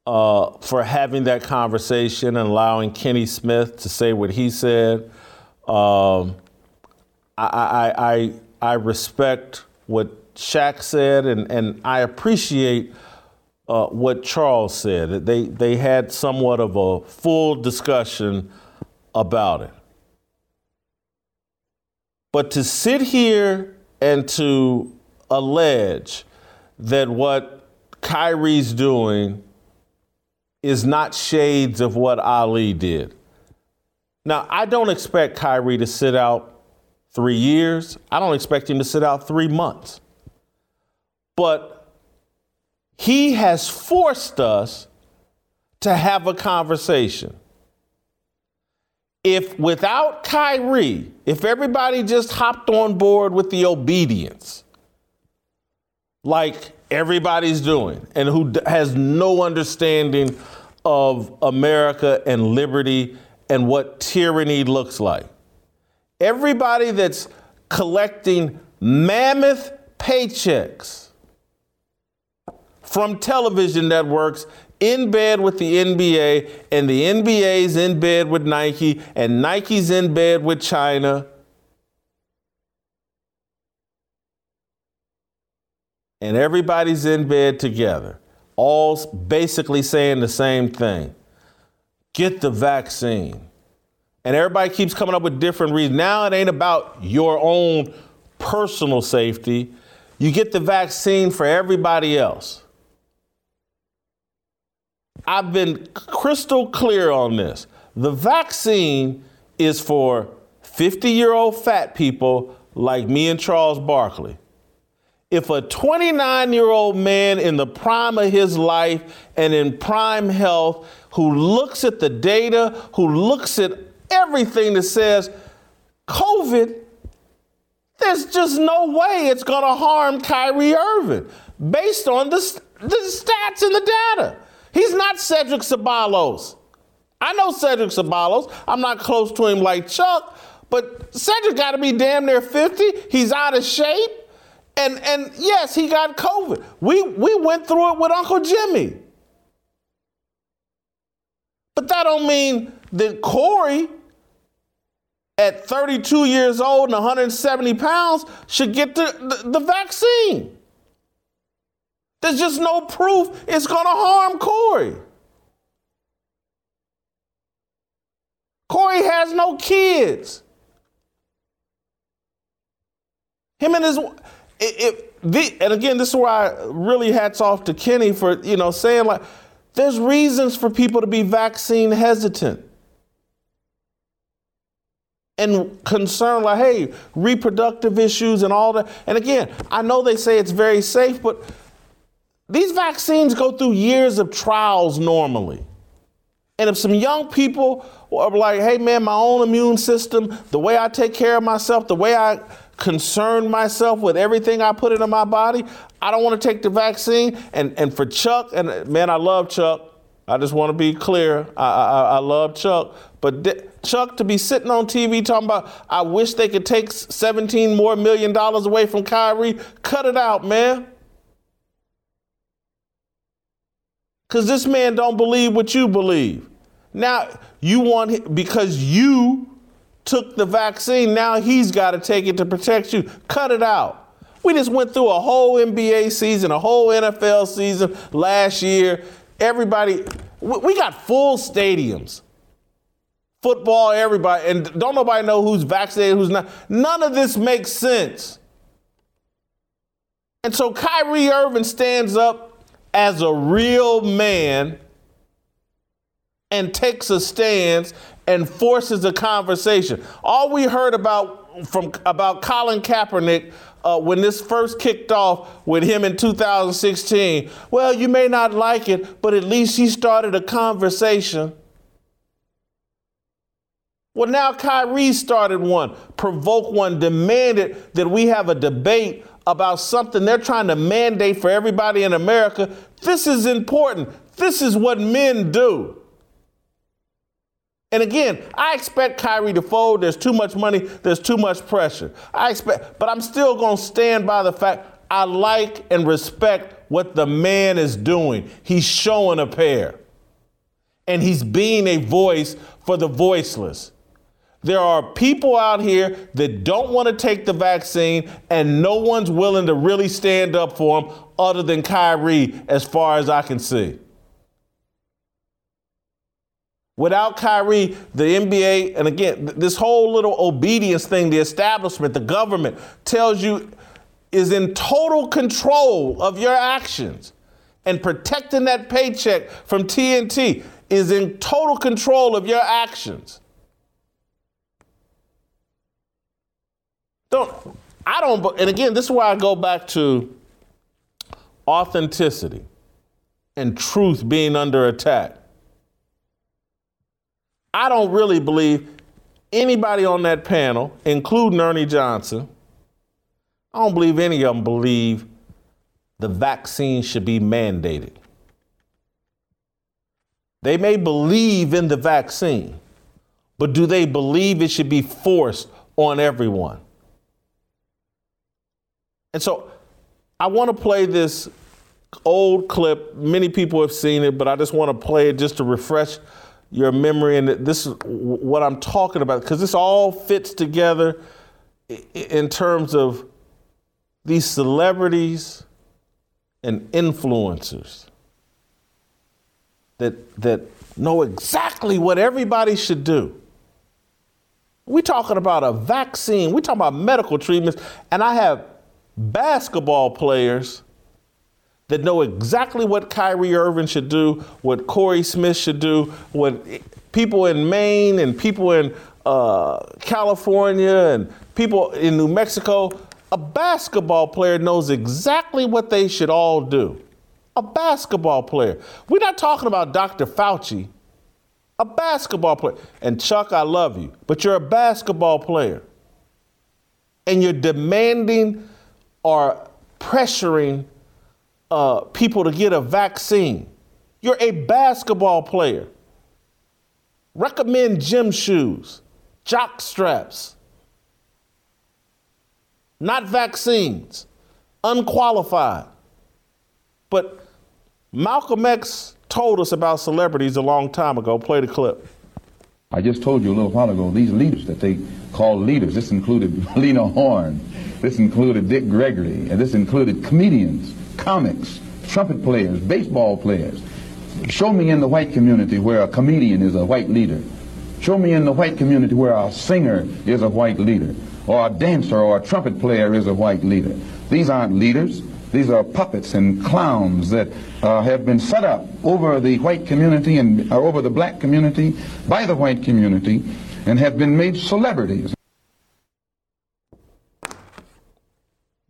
uh, for having that conversation and allowing Kenny Smith to say what he said. Um, I, I, I, I respect what Shaq said, and, and I appreciate uh, what Charles said. They, they had somewhat of a full discussion about it. But to sit here and to allege that what Kyrie's doing is not shades of what Ali did. Now, I don't expect Kyrie to sit out three years. I don't expect him to sit out three months. But he has forced us to have a conversation. If without Kyrie, if everybody just hopped on board with the obedience, like everybody's doing, and who has no understanding of America and liberty and what tyranny looks like. Everybody that's collecting mammoth paychecks from television networks in bed with the NBA, and the NBA's in bed with Nike, and Nike's in bed with China. And everybody's in bed together all basically saying the same thing get the vaccine. And everybody keeps coming up with different reasons. Now it ain't about your own personal safety. You get the vaccine for everybody else. I've been crystal clear on this. The vaccine is for 50 year old fat people like me and Charles Barkley if a 29 year old man in the prime of his life and in prime health, who looks at the data, who looks at everything that says COVID, there's just no way it's going to harm Kyrie Irving based on the, the stats and the data. He's not Cedric Ceballos. I know Cedric Ceballos. I'm not close to him like Chuck, but Cedric got to be damn near 50. He's out of shape. And and yes, he got COVID. We we went through it with Uncle Jimmy. But that don't mean that Corey at 32 years old and 170 pounds should get the, the, the vaccine. There's just no proof it's going to harm Corey. Corey has no kids. Him and his the, and again, this is why really hats off to Kenny for you know saying like, there's reasons for people to be vaccine hesitant and concerned like, hey, reproductive issues and all that. And again, I know they say it's very safe, but these vaccines go through years of trials normally. And if some young people are like, hey man, my own immune system, the way I take care of myself, the way I concern myself with everything I put into my body, I don't want to take the vaccine. And, and for Chuck, and man, I love Chuck. I just want to be clear. I, I, I love Chuck. But de- Chuck to be sitting on TV talking about, I wish they could take 17 more million dollars away from Kyrie, cut it out, man. Because this man don't believe what you believe. Now, you want, because you took the vaccine, now he's got to take it to protect you. Cut it out. We just went through a whole NBA season, a whole NFL season last year. Everybody, we got full stadiums. Football, everybody, and don't nobody know who's vaccinated, who's not. None of this makes sense. And so Kyrie Irving stands up as a real man and takes a stance and forces a conversation. All we heard about from about Colin Kaepernick uh, when this first kicked off with him in 2016. Well, you may not like it, but at least he started a conversation. Well, now Kyrie started one, provoked one, demanded that we have a debate about something they're trying to mandate for everybody in America. This is important. This is what men do. And again, I expect Kyrie to fold. There's too much money, there's too much pressure. I expect, but I'm still going to stand by the fact I like and respect what the man is doing. He's showing a pair. And he's being a voice for the voiceless. There are people out here that don't want to take the vaccine, and no one's willing to really stand up for them other than Kyrie, as far as I can see. Without Kyrie, the NBA, and again, this whole little obedience thing, the establishment, the government tells you is in total control of your actions. And protecting that paycheck from TNT is in total control of your actions. Don't I don't and again, this is why I go back to authenticity and truth being under attack. I don't really believe anybody on that panel, including Ernie Johnson, I don't believe any of them believe the vaccine should be mandated. They may believe in the vaccine, but do they believe it should be forced on everyone? And so I want to play this old clip. Many people have seen it, but I just want to play it just to refresh your memory. And this is what I'm talking about because this all fits together in terms of these celebrities and influencers that, that know exactly what everybody should do. We're talking about a vaccine, we're talking about medical treatments, and I have basketball players that know exactly what Kyrie Irving should do, what Corey Smith should do, what people in Maine and people in uh, California and people in New Mexico, a basketball player knows exactly what they should all do. A basketball player. We're not talking about Dr. Fauci. A basketball player. And Chuck, I love you, but you're a basketball player. And you're demanding or pressuring uh, people to get a vaccine. You're a basketball player. Recommend gym shoes, jock straps, not vaccines, unqualified. But Malcolm X told us about celebrities a long time ago. Play the clip. I just told you a little while ago, these leaders that they call leaders, this included Lena Horne, this included Dick Gregory, and this included comedians, comics, trumpet players, baseball players. Show me in the white community where a comedian is a white leader. Show me in the white community where a singer is a white leader, or a dancer or a trumpet player is a white leader. These aren't leaders. These are puppets and clowns that uh, have been set up over the white community and uh, over the black community by the white community and have been made celebrities.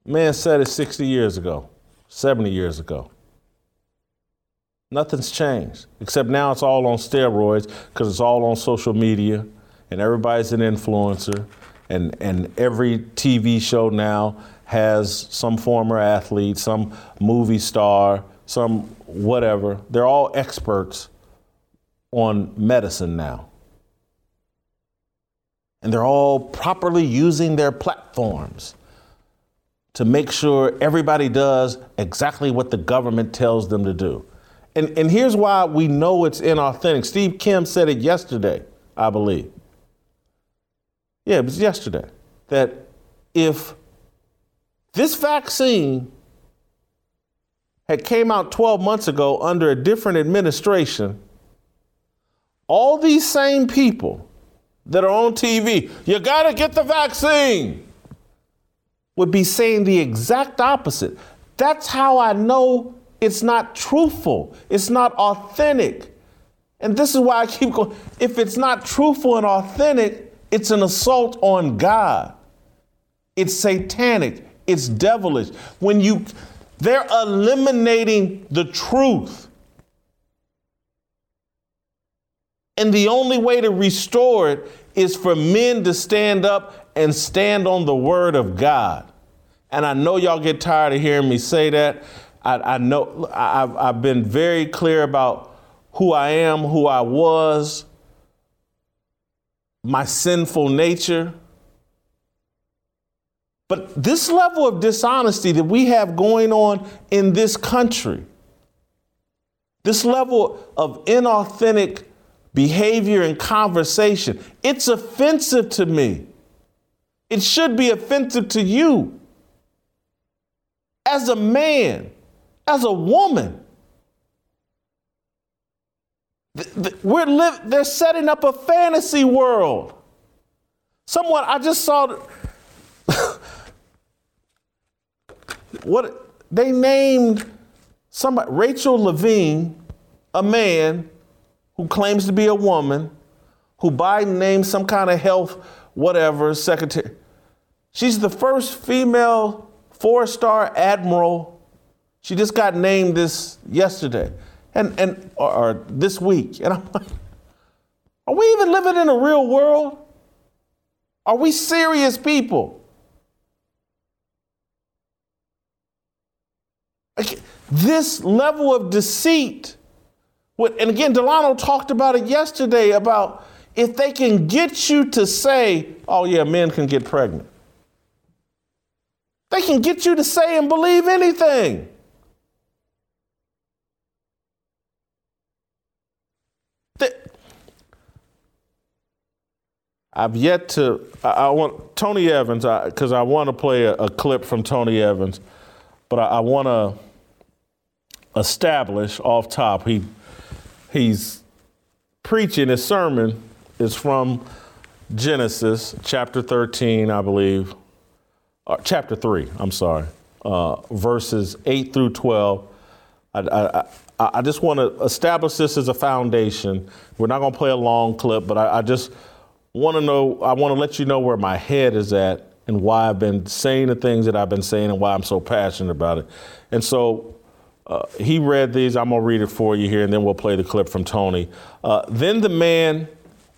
Man said it 60 years ago, 70 years ago. Nothing's changed, except now it's all on steroids because it's all on social media and everybody's an influencer. And, and every TV show now has some former athlete, some movie star, some whatever. They're all experts on medicine now. And they're all properly using their platforms to make sure everybody does exactly what the government tells them to do. And, and here's why we know it's inauthentic. Steve Kim said it yesterday, I believe. Yeah, it was yesterday. That if this vaccine had came out 12 months ago under a different administration, all these same people that are on TV, you got to get the vaccine, would be saying the exact opposite. That's how I know it's not truthful, it's not authentic. And this is why I keep going. If it's not truthful and authentic, it's an assault on God. It's satanic. It's devilish. When you, they're eliminating the truth. And the only way to restore it is for men to stand up and stand on the word of God. And I know y'all get tired of hearing me say that. I, I know I've, I've been very clear about who I am, who I was, my sinful nature. But this level of dishonesty that we have going on in this country, this level of inauthentic behavior and conversation, it's offensive to me. It should be offensive to you. As a man, as a woman, we're live, they're setting up a fantasy world. Someone, I just saw what they named somebody, Rachel Levine, a man who claims to be a woman, who Biden named some kind of health, whatever, secretary. She's the first female four star admiral. She just got named this yesterday and, and or, or this week. And I'm like, are we even living in a real world? Are we serious people? This level of deceit, and again, Delano talked about it yesterday about if they can get you to say, oh, yeah, men can get pregnant, they can get you to say and believe anything. I've yet to. I, want Tony Evans because I, I want to play a, a, clip from Tony Evans, but I, I want to establish off top. He he's preaching his sermon is from Genesis chapter 13, I believe, uh, chapter 3. I'm sorry, uh, verses 8 through 12. I, I, I just want to establish this as a foundation. We're not going to play a long clip, but I, I just want to know, I want to let you know where my head is at and why I've been saying the things that I've been saying and why I'm so passionate about it. And so uh, he read these. I'm going to read it for you here, and then we'll play the clip from Tony. Uh, then the man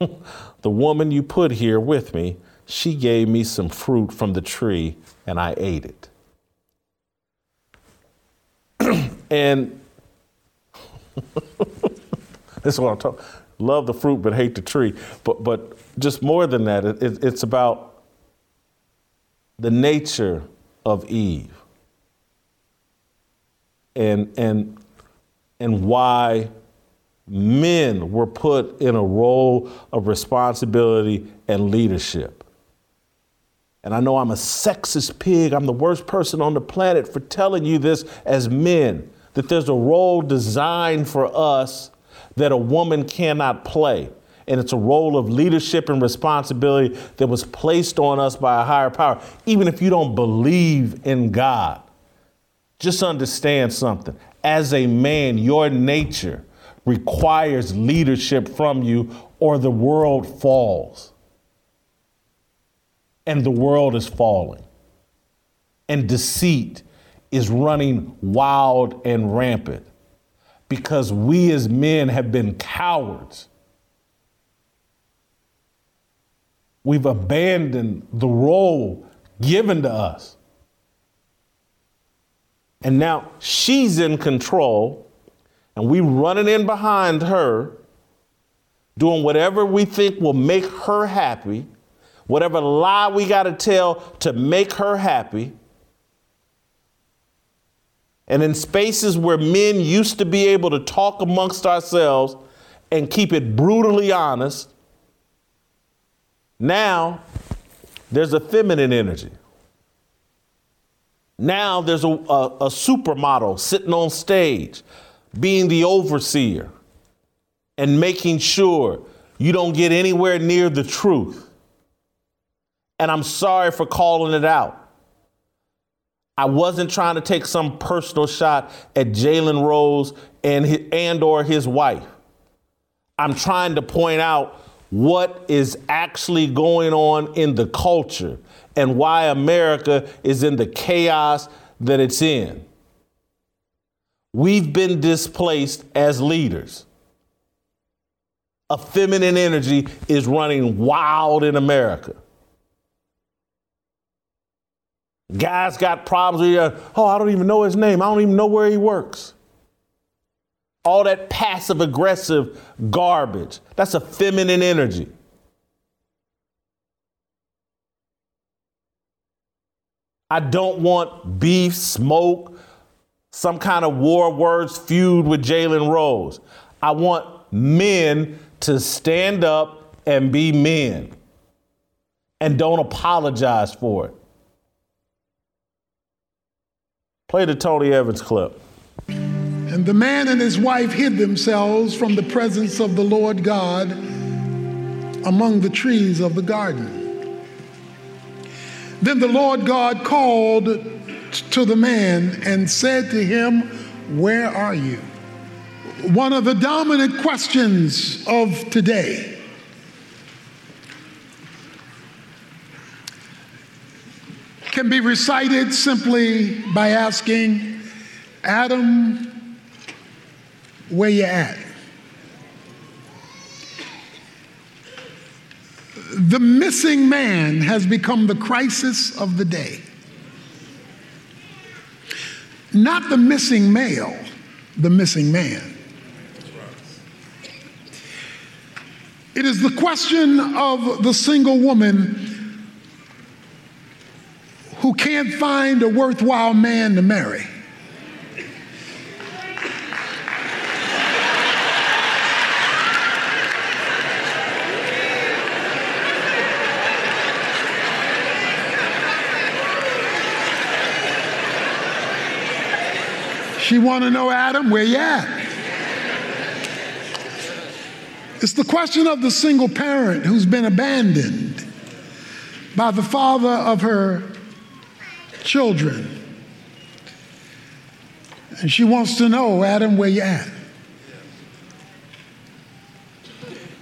The woman you put here with me, she gave me some fruit from the tree, and I ate it. and this is what I'm talking love the fruit but hate the tree. But, but just more than that, it, it's about the nature of Eve and, and, and why men were put in a role of responsibility and leadership. And I know I'm a sexist pig. I'm the worst person on the planet for telling you this as men. that there's a role designed for us that a woman cannot play. And it's a role of leadership and responsibility that was placed on us by a higher power. Even if you don't believe in God, just understand something. As a man, your nature requires leadership from you, or the world falls. And the world is falling. And deceit is running wild and rampant because we as men have been cowards. We've abandoned the role given to us. And now she's in control, and we running in behind her, doing whatever we think will make her happy, whatever lie we got to tell to make her happy. And in spaces where men used to be able to talk amongst ourselves and keep it brutally honest, now there's a feminine energy. Now there's a, a, a supermodel sitting on stage, being the overseer and making sure you don't get anywhere near the truth. And I'm sorry for calling it out. I wasn't trying to take some personal shot at Jalen Rose and his, and or his wife. I'm trying to point out what is actually going on in the culture and why America is in the chaos that it's in. We've been displaced as leaders. A feminine energy is running wild in America. Guys got problems with, uh, oh, I don't even know his name. I don't even know where he works. All that passive aggressive garbage. That's a feminine energy. I don't want beef, smoke, some kind of war words feud with Jalen Rose. I want men to stand up and be men and don't apologize for it. Play the Tony Evans clip. And the man and his wife hid themselves from the presence of the Lord God among the trees of the garden. Then the Lord God called to the man and said to him, Where are you? One of the dominant questions of today. can be recited simply by asking, Adam, where you at? The missing man has become the crisis of the day. Not the missing male, the missing man. It is the question of the single woman who can't find a worthwhile man to marry. She want to know, Adam, where you at? It's the question of the single parent who's been abandoned by the father of her children. And she wants to know, Adam, where you at?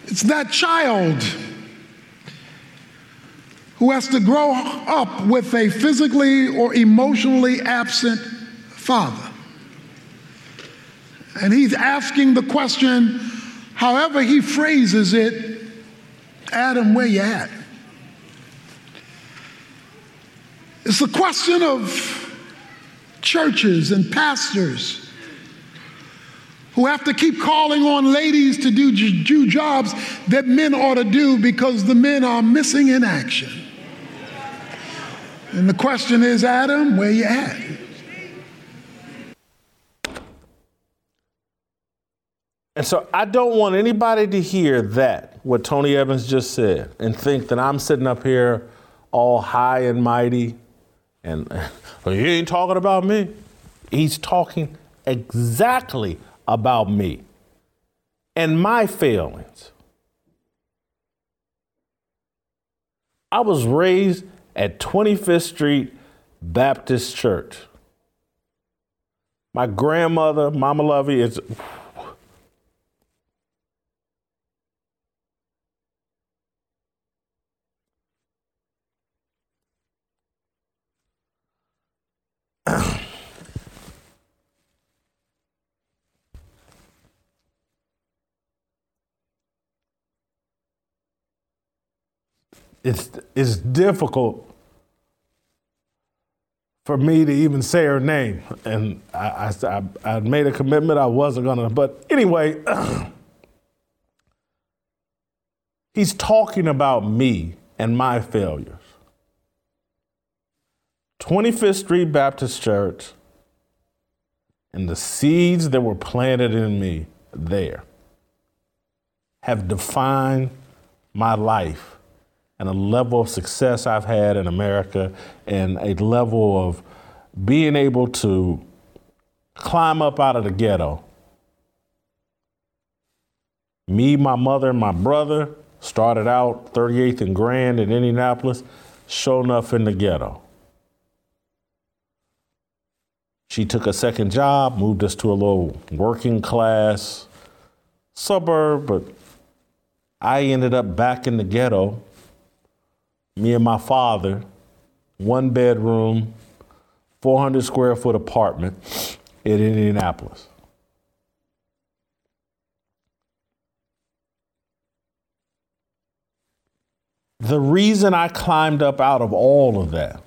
It's that child who has to grow up with a physically or emotionally absent father. And he's asking the question, however he phrases it, Adam, where you at? It's a question of churches and pastors who have to keep calling on ladies to do, do jobs that men ought to do because the men are missing in action. And the question is, Adam, where you at? And so I don't want anybody to hear that, what Tony Evans just said, and think that I'm sitting up here all high and mighty and well, he ain't talking about me. He's talking exactly about me and my failings. I was raised at 25th Street Baptist Church. My grandmother, Mama Lovey, is it's it's difficult for me to even say her name, and I I, I made a commitment I wasn't gonna. But anyway, he's talking about me and my failures. 25th Street Baptist Church and the seeds that were planted in me there have defined my life and a level of success I've had in America and a level of being able to climb up out of the ghetto. Me, my mother, and my brother started out 38th and Grand in Indianapolis, sure enough in the ghetto. She took a second job, moved us to a little working class suburb, but I ended up back in the ghetto me and my father, one bedroom, 400 square foot apartment in Indianapolis. The reason I climbed up out of all of that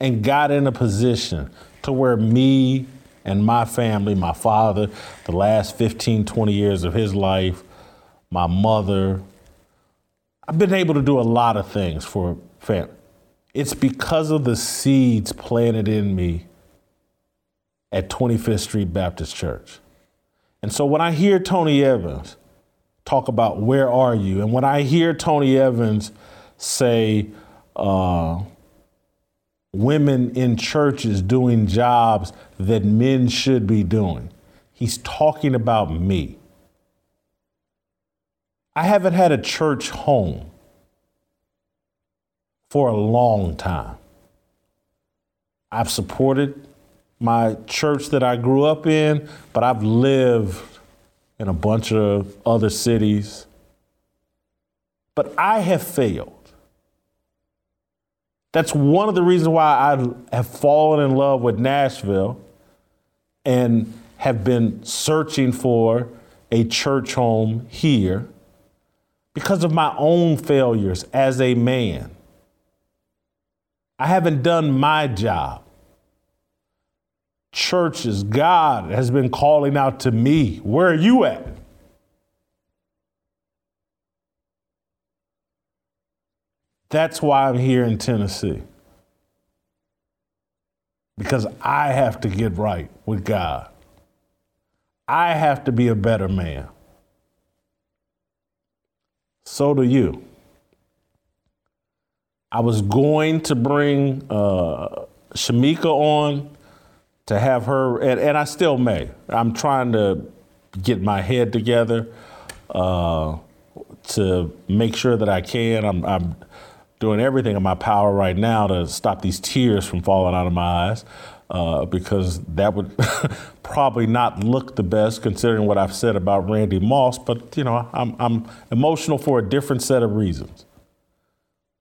and got in a position to where me and my family, my father, the last 15, 20 years of his life, my mother, I've been able to do a lot of things for family. It's because of the seeds planted in me at 25th Street Baptist Church. And so when I hear Tony Evans talk about where are you, and when I hear Tony Evans say, uh, women in churches doing jobs that men should be doing, he's talking about me. I haven't had a church home for a long time. I've supported my church that I grew up in, but I've lived in a bunch of other cities. But I have failed. That's one of the reasons why I have fallen in love with Nashville and have been searching for a church home here because of my own failures as a man. I haven't done my job. Churches, God has been calling out to me. Where are you at? That's why I'm here in Tennessee. Because I have to get right with God. I have to be a better man. So do you. I was going to bring uh, Shamika on to have her, and, and, I still may. I'm trying to get my head together uh, to make sure that I can. I'm, I'm, doing everything in my power right now to stop these tears from falling out of my eyes. Uh, because that would probably not look the best considering what I've said about Randy Moss. But you know, I'm, I'm emotional for a different set of reasons.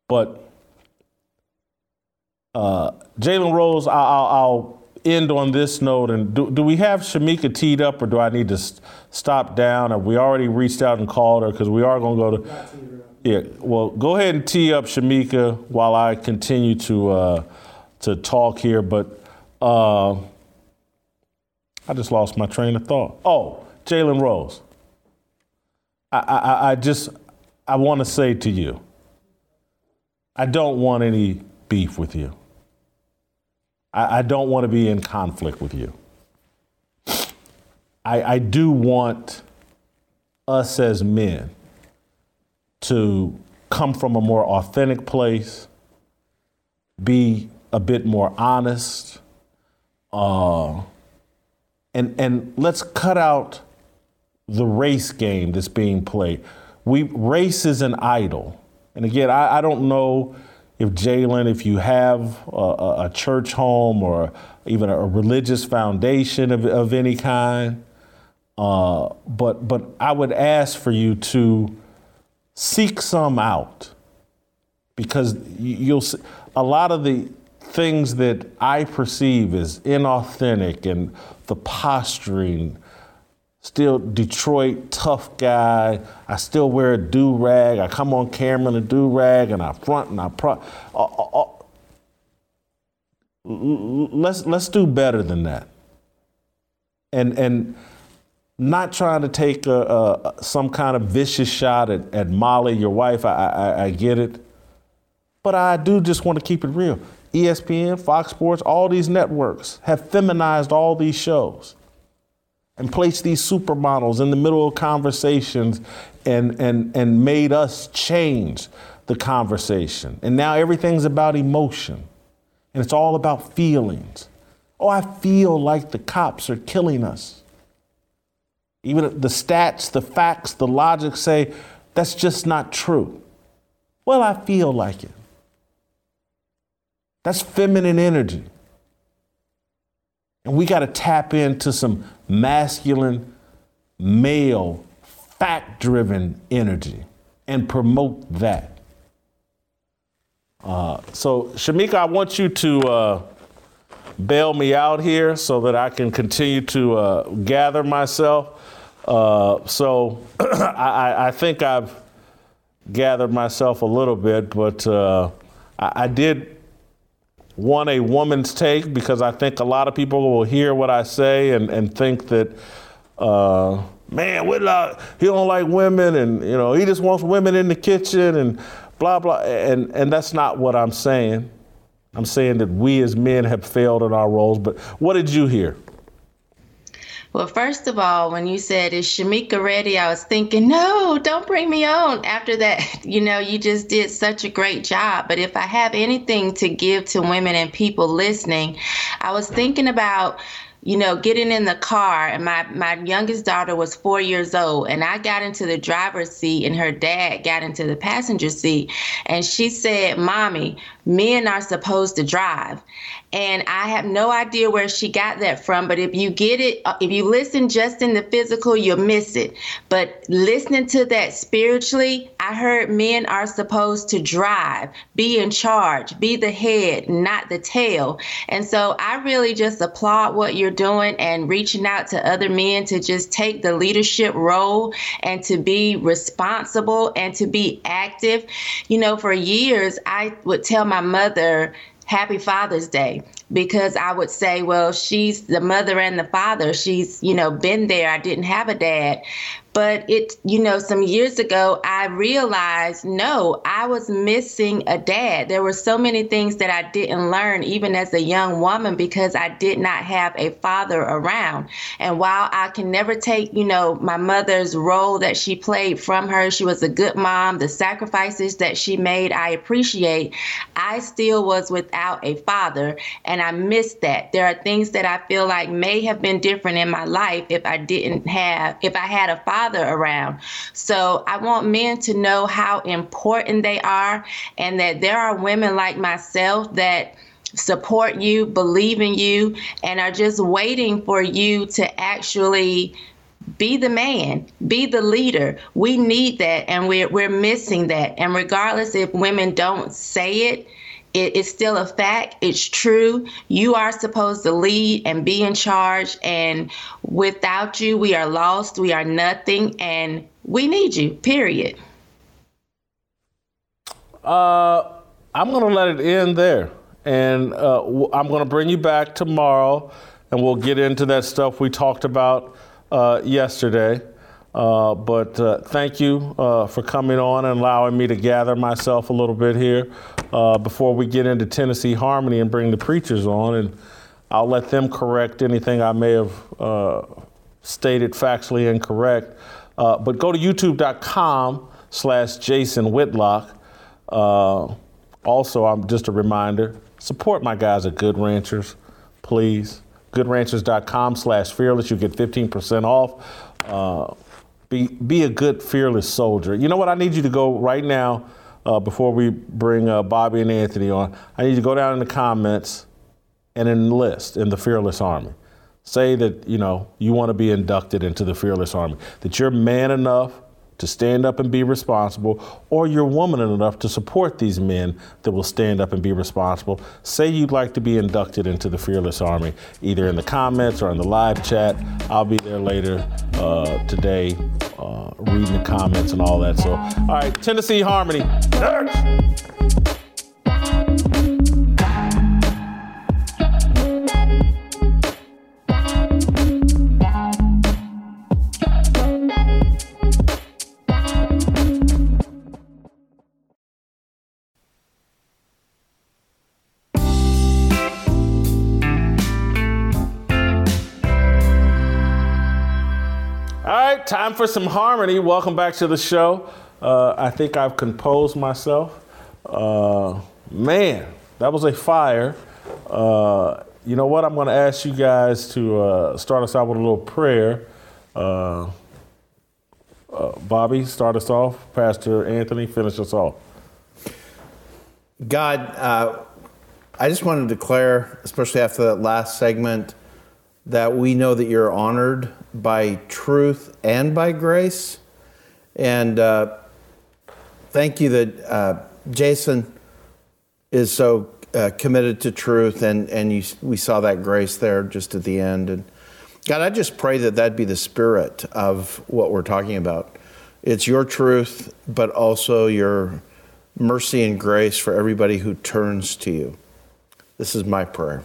But uh, Jalen Rose, I'll, I'll, end on this note. And do, do we have Shamika teed up, or do I need to st- stop down? Have we already reached out and called her? Because we are going to go to. Yeah, well, go ahead and tee up Shamika while I continue to uh, to talk here. But uh, I just lost my train of thought. Oh, Jalen Rose. I, I, I just I want to say to you, I don't want any beef with you. I, I don't want to be in conflict with you. I, I do want us as men to come from a more authentic place, be a bit more honest, uh, and and let's cut out the race game that's being played. We race is an idol, and again, I, I don't know if Jalen, if you have a, a, church home or even a religious foundation of, of any kind, uh, but but I would ask for you to seek some out because you'll see a lot of the things that I perceive as inauthentic and the posturing. Still Detroit tough guy. I still wear a do rag. I come on camera in a do rag and I front and I pro. Uh, uh, uh, let's let's do better than that. And and not trying to take a, a, some kind of vicious shot at, at Molly, your wife. I, I, I get it. But I do just want to keep it real. ESPN, Fox Sports, all these networks have feminized all these shows and placed these supermodels in the middle of conversations and, and, and made us change the conversation. And now everything's about emotion and it's all about feelings. Oh, I feel like the cops are killing us. Even the stats, the facts, the logic say that's just not true. Well, I feel like it. That's feminine energy. And we got to tap into some masculine, male, fact driven energy and promote that. Uh, so, Shamika, I want you to uh, bail me out here so that I can continue to uh, gather myself. Uh, so, I, I, think I've gathered myself a little bit, but uh, I, I did want a woman's take because I think a lot of people will hear what I say and, and think that, uh, man, Whitlock, he don't like women and, you know, he just wants women in the kitchen and blah, blah. And, and that's not what I'm saying. I'm saying that we as men have failed in our roles. But what did you hear? Well, first of all, when you said, Is Shamika ready? I was thinking, No, don't bring me on. After that, you know, you just did such a great job. But if I have anything to give to women and people listening, I was thinking about you know, getting in the car, and my my youngest daughter was four years old, and I got into the driver's seat, and her dad got into the passenger seat, and she said, "Mommy, men are supposed to drive," and I have no idea where she got that from. But if you get it, uh, if you listen just in the physical, you'll miss it. But listening to that spiritually, I heard men are supposed to drive, be in charge, be the head, not the tail. And so I really just applaud what you're doing and reaching out to other men to just take the leadership role and to be responsible and to be active. You know, for years, I would tell my mother, Happy Father's Day because I would say, well, she's the mother and the father. She's, you know, been there. I didn't have a dad. But it, you know, some years ago, I realized no, I was missing a dad. There were so many things that I didn't learn, even as a young woman, because I did not have a father around. And while I can never take, you know, my mother's role that she played from her, she was a good mom, the sacrifices that she made, I appreciate. I still was without a father, and I miss that. There are things that I feel like may have been different in my life if I didn't have, if I had a father father around. So I want men to know how important they are and that there are women like myself that support you, believe in you, and are just waiting for you to actually be the man, be the leader. We need that, and we're we're missing that. And regardless if women don't say it, it, it's still a fact. It's true. You are supposed to lead and be in charge. And without you, we are lost. We are nothing. And we need you, period. Uh, I'm going to let it end there. And uh, I'm going to bring you back tomorrow and we'll get into that stuff we talked about uh, yesterday. Uh, but uh, thank you uh, for coming on and allowing me to gather myself a little bit here uh, before we get into Tennessee Harmony and bring the preachers on. And I'll let them correct anything I may have uh, stated factually incorrect. Uh, but go to youtube.com slash Jason Whitlock. also, I'm just a reminder support my guys at Good Ranchers, please. goodranchers.com slash fearless. You get 15% off. Be, be a good, fearless soldier. You know what? I need you to go right now uh, before we bring uh, Bobby and Anthony on. I need you to go down in the comments and enlist in the Fearless Army. Say that, you know, you want to be inducted into the Fearless Army, that you're man enough to stand up and be responsible, or you're woman enough to support these men that will stand up and be responsible. Say you'd like to be inducted into the Fearless Army, either in the comments or in the live chat. I'll be there later uh, today, uh, reading the comments and all that. So, all right, Tennessee Harmony. Time for some harmony. Welcome back to the show. Uh, I think I've composed myself. Uh, man, that was a fire. Uh, you know what? I'm going to ask you guys to uh, start us out with a little prayer. Uh, uh, Bobby, start us off. Pastor Anthony, finish us off. God, I just want to declare, especially after that last segment, that we know that you're honored by truth and by grace. And uh, thank you that uh, Jason is so uh, committed to truth, and, and you, we saw that grace there just at the end. And God, I just pray that that be the spirit of what we're talking about. It's your truth, but also your mercy and grace for everybody who turns to you. This is my prayer.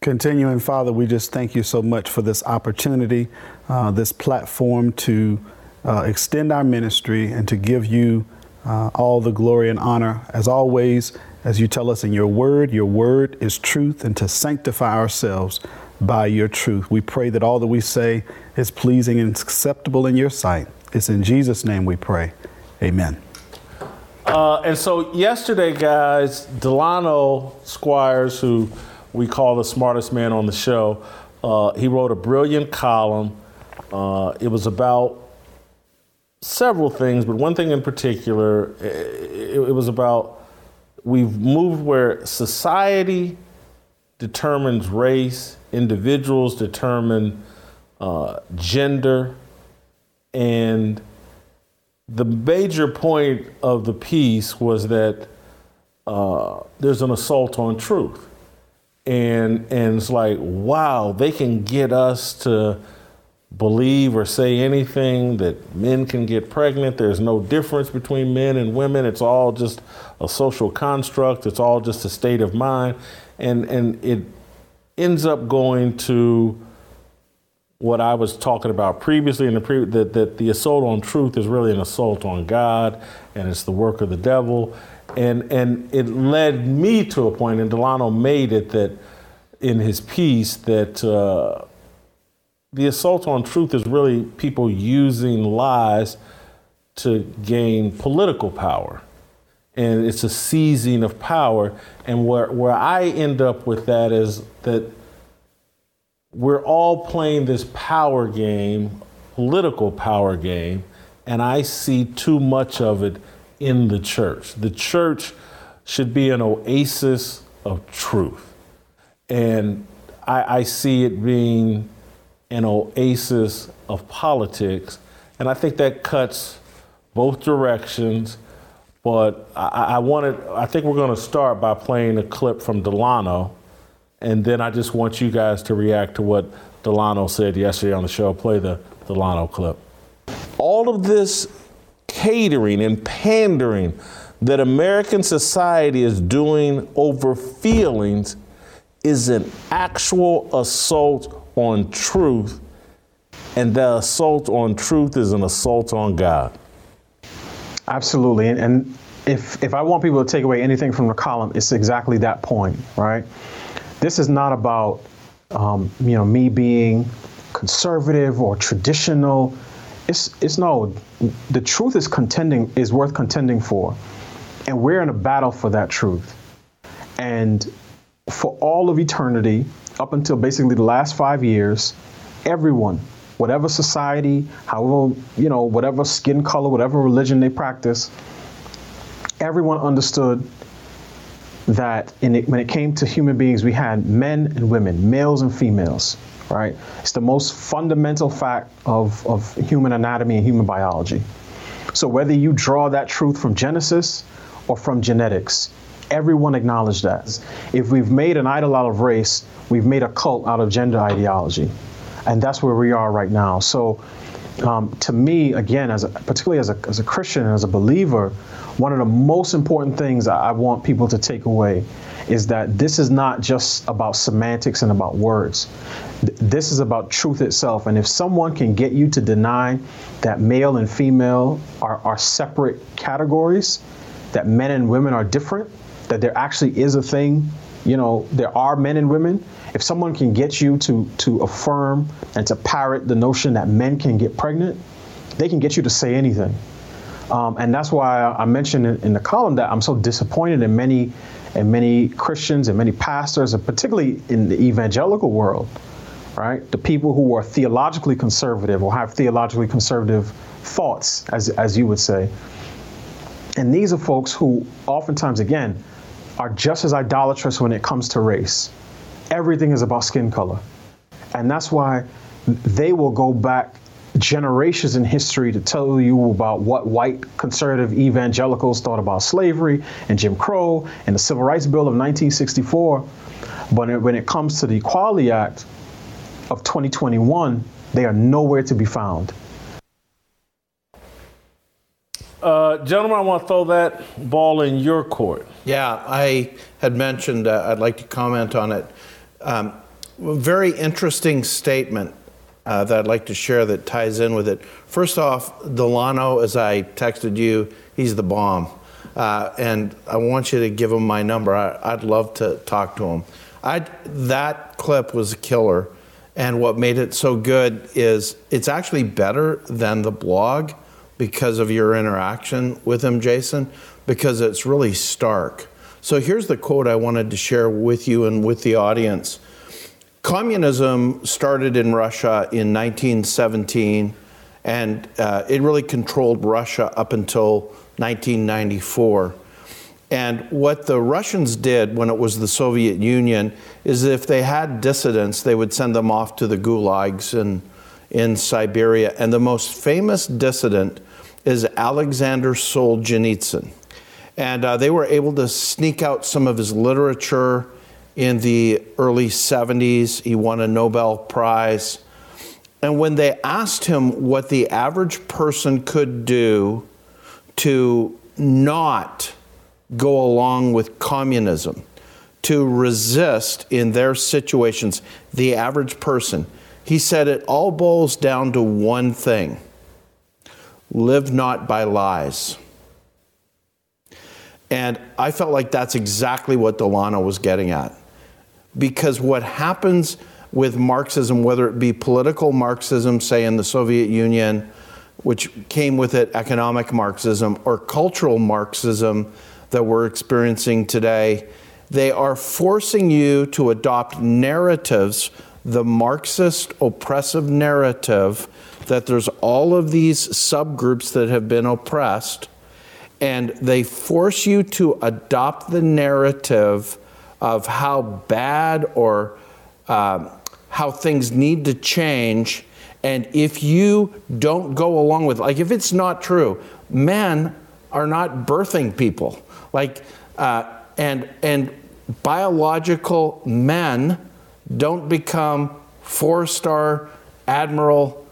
Continuing, Father, we just thank you so much for this opportunity, uh, this platform to uh, extend our ministry and to give you uh, all the glory and honor. As always, as you tell us in your word, your word is truth, and to sanctify ourselves by your truth. We pray that all that we say is pleasing and acceptable in your sight. It's in Jesus' name we pray. Amen. Uh, and so, yesterday, guys, Delano Squires, who we call the smartest man on the show. Uh, he wrote a brilliant column. Uh, it was about several things, but one thing in particular, it, it was about we've moved where society determines race, individuals determine uh, gender, and the major point of the piece was that uh, there's an assault on truth and and it's like wow they can get us to believe or say anything that men can get pregnant. There's no difference between men and women. It's all just a social construct. It's all just a state of mind. And and it ends up going to what I was talking about previously in the pre- that, that the assault on truth is really an assault on God and it's the work of the devil and and it led me to a point, and Delano made it that in his piece that uh, the assault on truth is really people using lies to gain political power. And it's a seizing of power. And where, where I end up with that is that we're all playing this power game, political power game, and I see too much of it in the church. The church should be an oasis of truth. And I, I see it being an oasis of politics. And I think that cuts both directions. But I, I wanted, I think we're going to start by playing a clip from Delano. And then I just want you guys to react to what Delano said yesterday on the show. Play the Delano clip. All of this catering and pandering that American society is doing over feelings is an actual assault on truth, and the assault on truth is an assault on God. Absolutely. And if, if I want people to take away anything from the column, it's exactly that point, right? This is not about um, you know me being conservative or traditional it's it's no the truth is contending is worth contending for. And we're in a battle for that truth. And for all of eternity, up until basically the last five years, everyone, whatever society, however, you know, whatever skin color, whatever religion they practice, everyone understood that it, when it came to human beings, we had men and women, males and females, right? It's the most fundamental fact of, of human anatomy and human biology. So whether you draw that truth from Genesis or from genetics, everyone acknowledged that. If we've made an idol out of race, we've made a cult out of gender ideology. And that's where we are right now. So um, to me, again, as a, particularly as a, as a Christian and as a believer, one of the most important things I want people to take away is that this is not just about semantics and about words. This is about truth itself. And if someone can get you to deny that male and female are, are separate categories, that men and women are different, that there actually is a thing, you know, there are men and women. If someone can get you to to affirm and to parrot the notion that men can get pregnant, they can get you to say anything. Um, and that's why I mentioned in, the column that I'm so disappointed in many in many Christians and many pastors, and particularly in the evangelical world, right? The people who are theologically conservative or have theologically conservative thoughts, as, as you would say. And these are folks who oftentimes, again, are just as idolatrous when it comes to race. Everything is about skin color. And that's why they will go back generations in history to tell you about what white conservative evangelicals thought about slavery and Jim Crow and the Civil Rights Bill of 1964. But when it comes to the Equality Act of 2021, they are nowhere to be found. Uh, gentlemen, I want to throw that ball in your court. Yeah, I had mentioned, uh, I'd like to comment on it. Um, very interesting statement uh, that I'd like to share that ties in with it. First off, Delano, as I texted you, he's the bomb. Uh, and I want you to give him my number. I, would love to talk to him. I'd, that clip was a killer. And what made it so good is it's actually better than the blog because of your interaction with him, Jason, because it's really stark. So here's the quote I wanted to share with you and with the audience. Communism started in Russia in 1917, and uh, it really controlled Russia up until 1994. And what the Russians did when it was the Soviet Union is if they had dissidents, they would send them off to the gulags in, in Siberia. And the most famous dissident is Alexander Solzhenitsyn. And uh, they were able to sneak out some of his literature in the early 70s. He won a Nobel Prize. And when they asked him what the average person could do to not go along with communism, to resist in their situations, the average person, he said it all boils down to one thing. Live not by lies. And I felt like that's exactly what Delano was getting at. Because what happens with Marxism, whether it be political Marxism, say in the Soviet Union, which came with it economic Marxism, or cultural Marxism that we're experiencing today, they are forcing you to adopt narratives, the Marxist oppressive narrative, that there's all of these subgroups that have been oppressed, and they force you to adopt the narrative of how bad or uh, how things need to change. And if you don't go along with, like, if it's not true, men are not birthing people. Like, uh, and and biological men don't become four-star admiral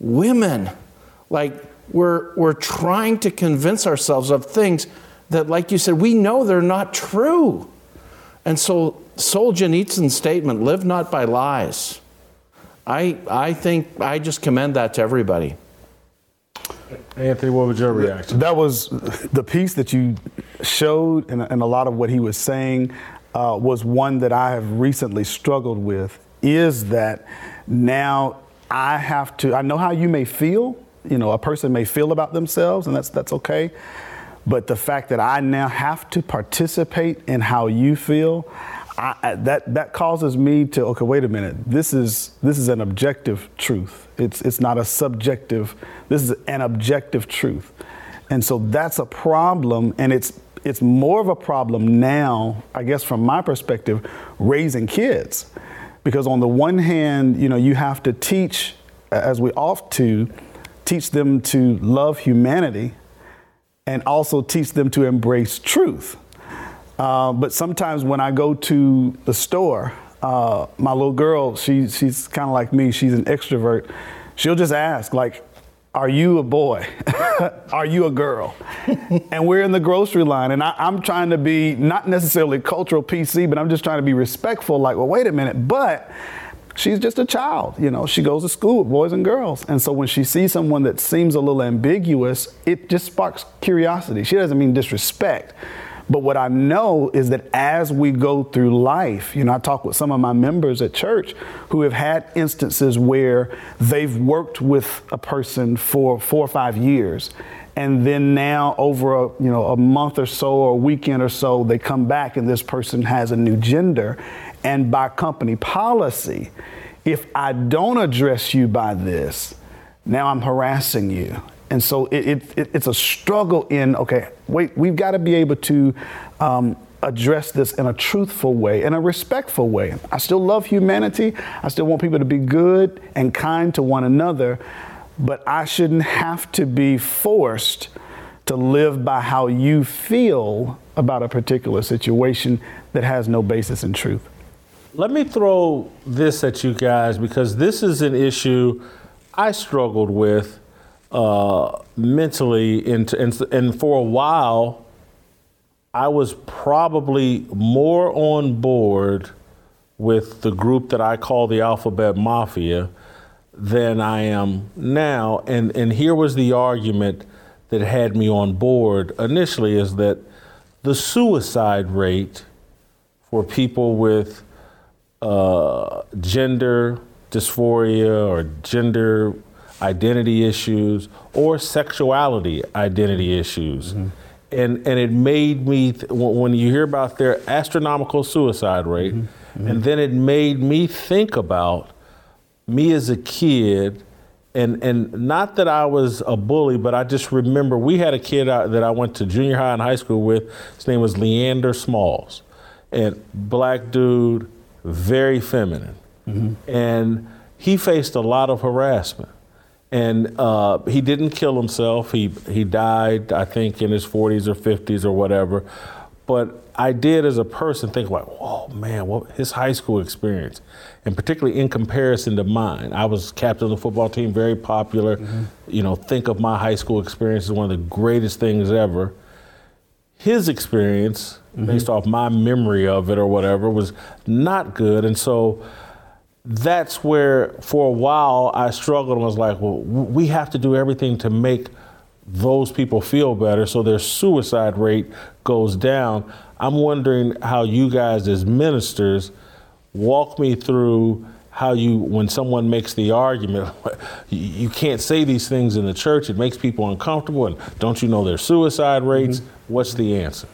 women. Like, we're we're trying to convince ourselves of things that, like you said, we know they're not true. And so Solzhenitsyn's statement, live not by lies, I, I think I just commend that to everybody. Anthony, what was your reaction? That was the piece that you showed, and, and a lot of what he was saying uh, was one that I have recently struggled with. Is that now I have to, I know how you may feel, you know, a person may feel about themselves, and that's, that's okay. But the fact that I now have to participate in how you feel, I, that that causes me to okay wait a minute. This is this is an objective truth. It's it's not a subjective this is an objective truth. And so that's a problem and it's it's more of a problem now I guess from my perspective raising kids. Because on the one hand you know you have to teach as we ought to teach them to love humanity and also teach them to embrace truth uh, but sometimes when I go to the store, uh, my little girl, she, she's kind of like me. She's an extrovert. She'll just ask, like, are you a boy? are you a girl? and we're in the grocery line, and I, am trying to be not necessarily cultural PC, but I'm just trying to be respectful. Like, well, wait a minute, but she's just a child. You know, she goes to school with boys and girls. And so when she sees someone that seems a little ambiguous, it just sparks curiosity. She doesn't mean disrespect. But what I know is that as we go through life, you know, I talk with some of my members at church who have had instances where they've worked with a person for four or five years. And then now over a, you know, a month or so or a weekend or so, they come back and this person has a new gender. And by company policy, if I don't address you by this, now I'm harassing you and so it, it, it's a struggle in, okay, wait, we've got to be able to um, address this in a truthful way, in a respectful way. I still love humanity. I still want people to be good and kind to one another, but I shouldn't have to be forced to live by how you feel about a particular situation that has no basis in truth. Let me throw this at you guys because this is an issue I struggled with uh, mentally, and, and, and for a while, I was probably more on board with the group that I call the Alphabet Mafia than I am now. And, and here was the argument that had me on board initially is that the suicide rate for people with uh, gender dysphoria or gender identity issues or sexuality identity issues. Mm-hmm. And, and it made me, th- when you hear about their astronomical suicide rate, mm-hmm. Mm-hmm. and then it made me think about me as a kid. And, and not that I was a bully, but I just remember we had a kid that I went to junior high and high school with. His name was Leander Smalls. And black dude, very feminine. Mm-hmm. And he faced a lot of harassment and uh, he didn't kill himself. He he died, I think, in his 40s or 50s or whatever. But I did, as a person, think like, "Oh man! What his high school experience, and particularly in comparison to mine. I was captain of the football team, very popular. Mm-hmm. You know, think of my high school experience as one of the greatest things ever. His experience, mm-hmm. based off my memory of it or whatever, was not good, and so." That's where for a while I struggled and was like, well, we have to do everything to make those people feel better so their suicide rate goes down. I'm wondering how you guys as ministers walk me through how you when someone makes the argument you can't say these things in the church it makes people uncomfortable and don't you know their suicide rates mm-hmm. what's the answer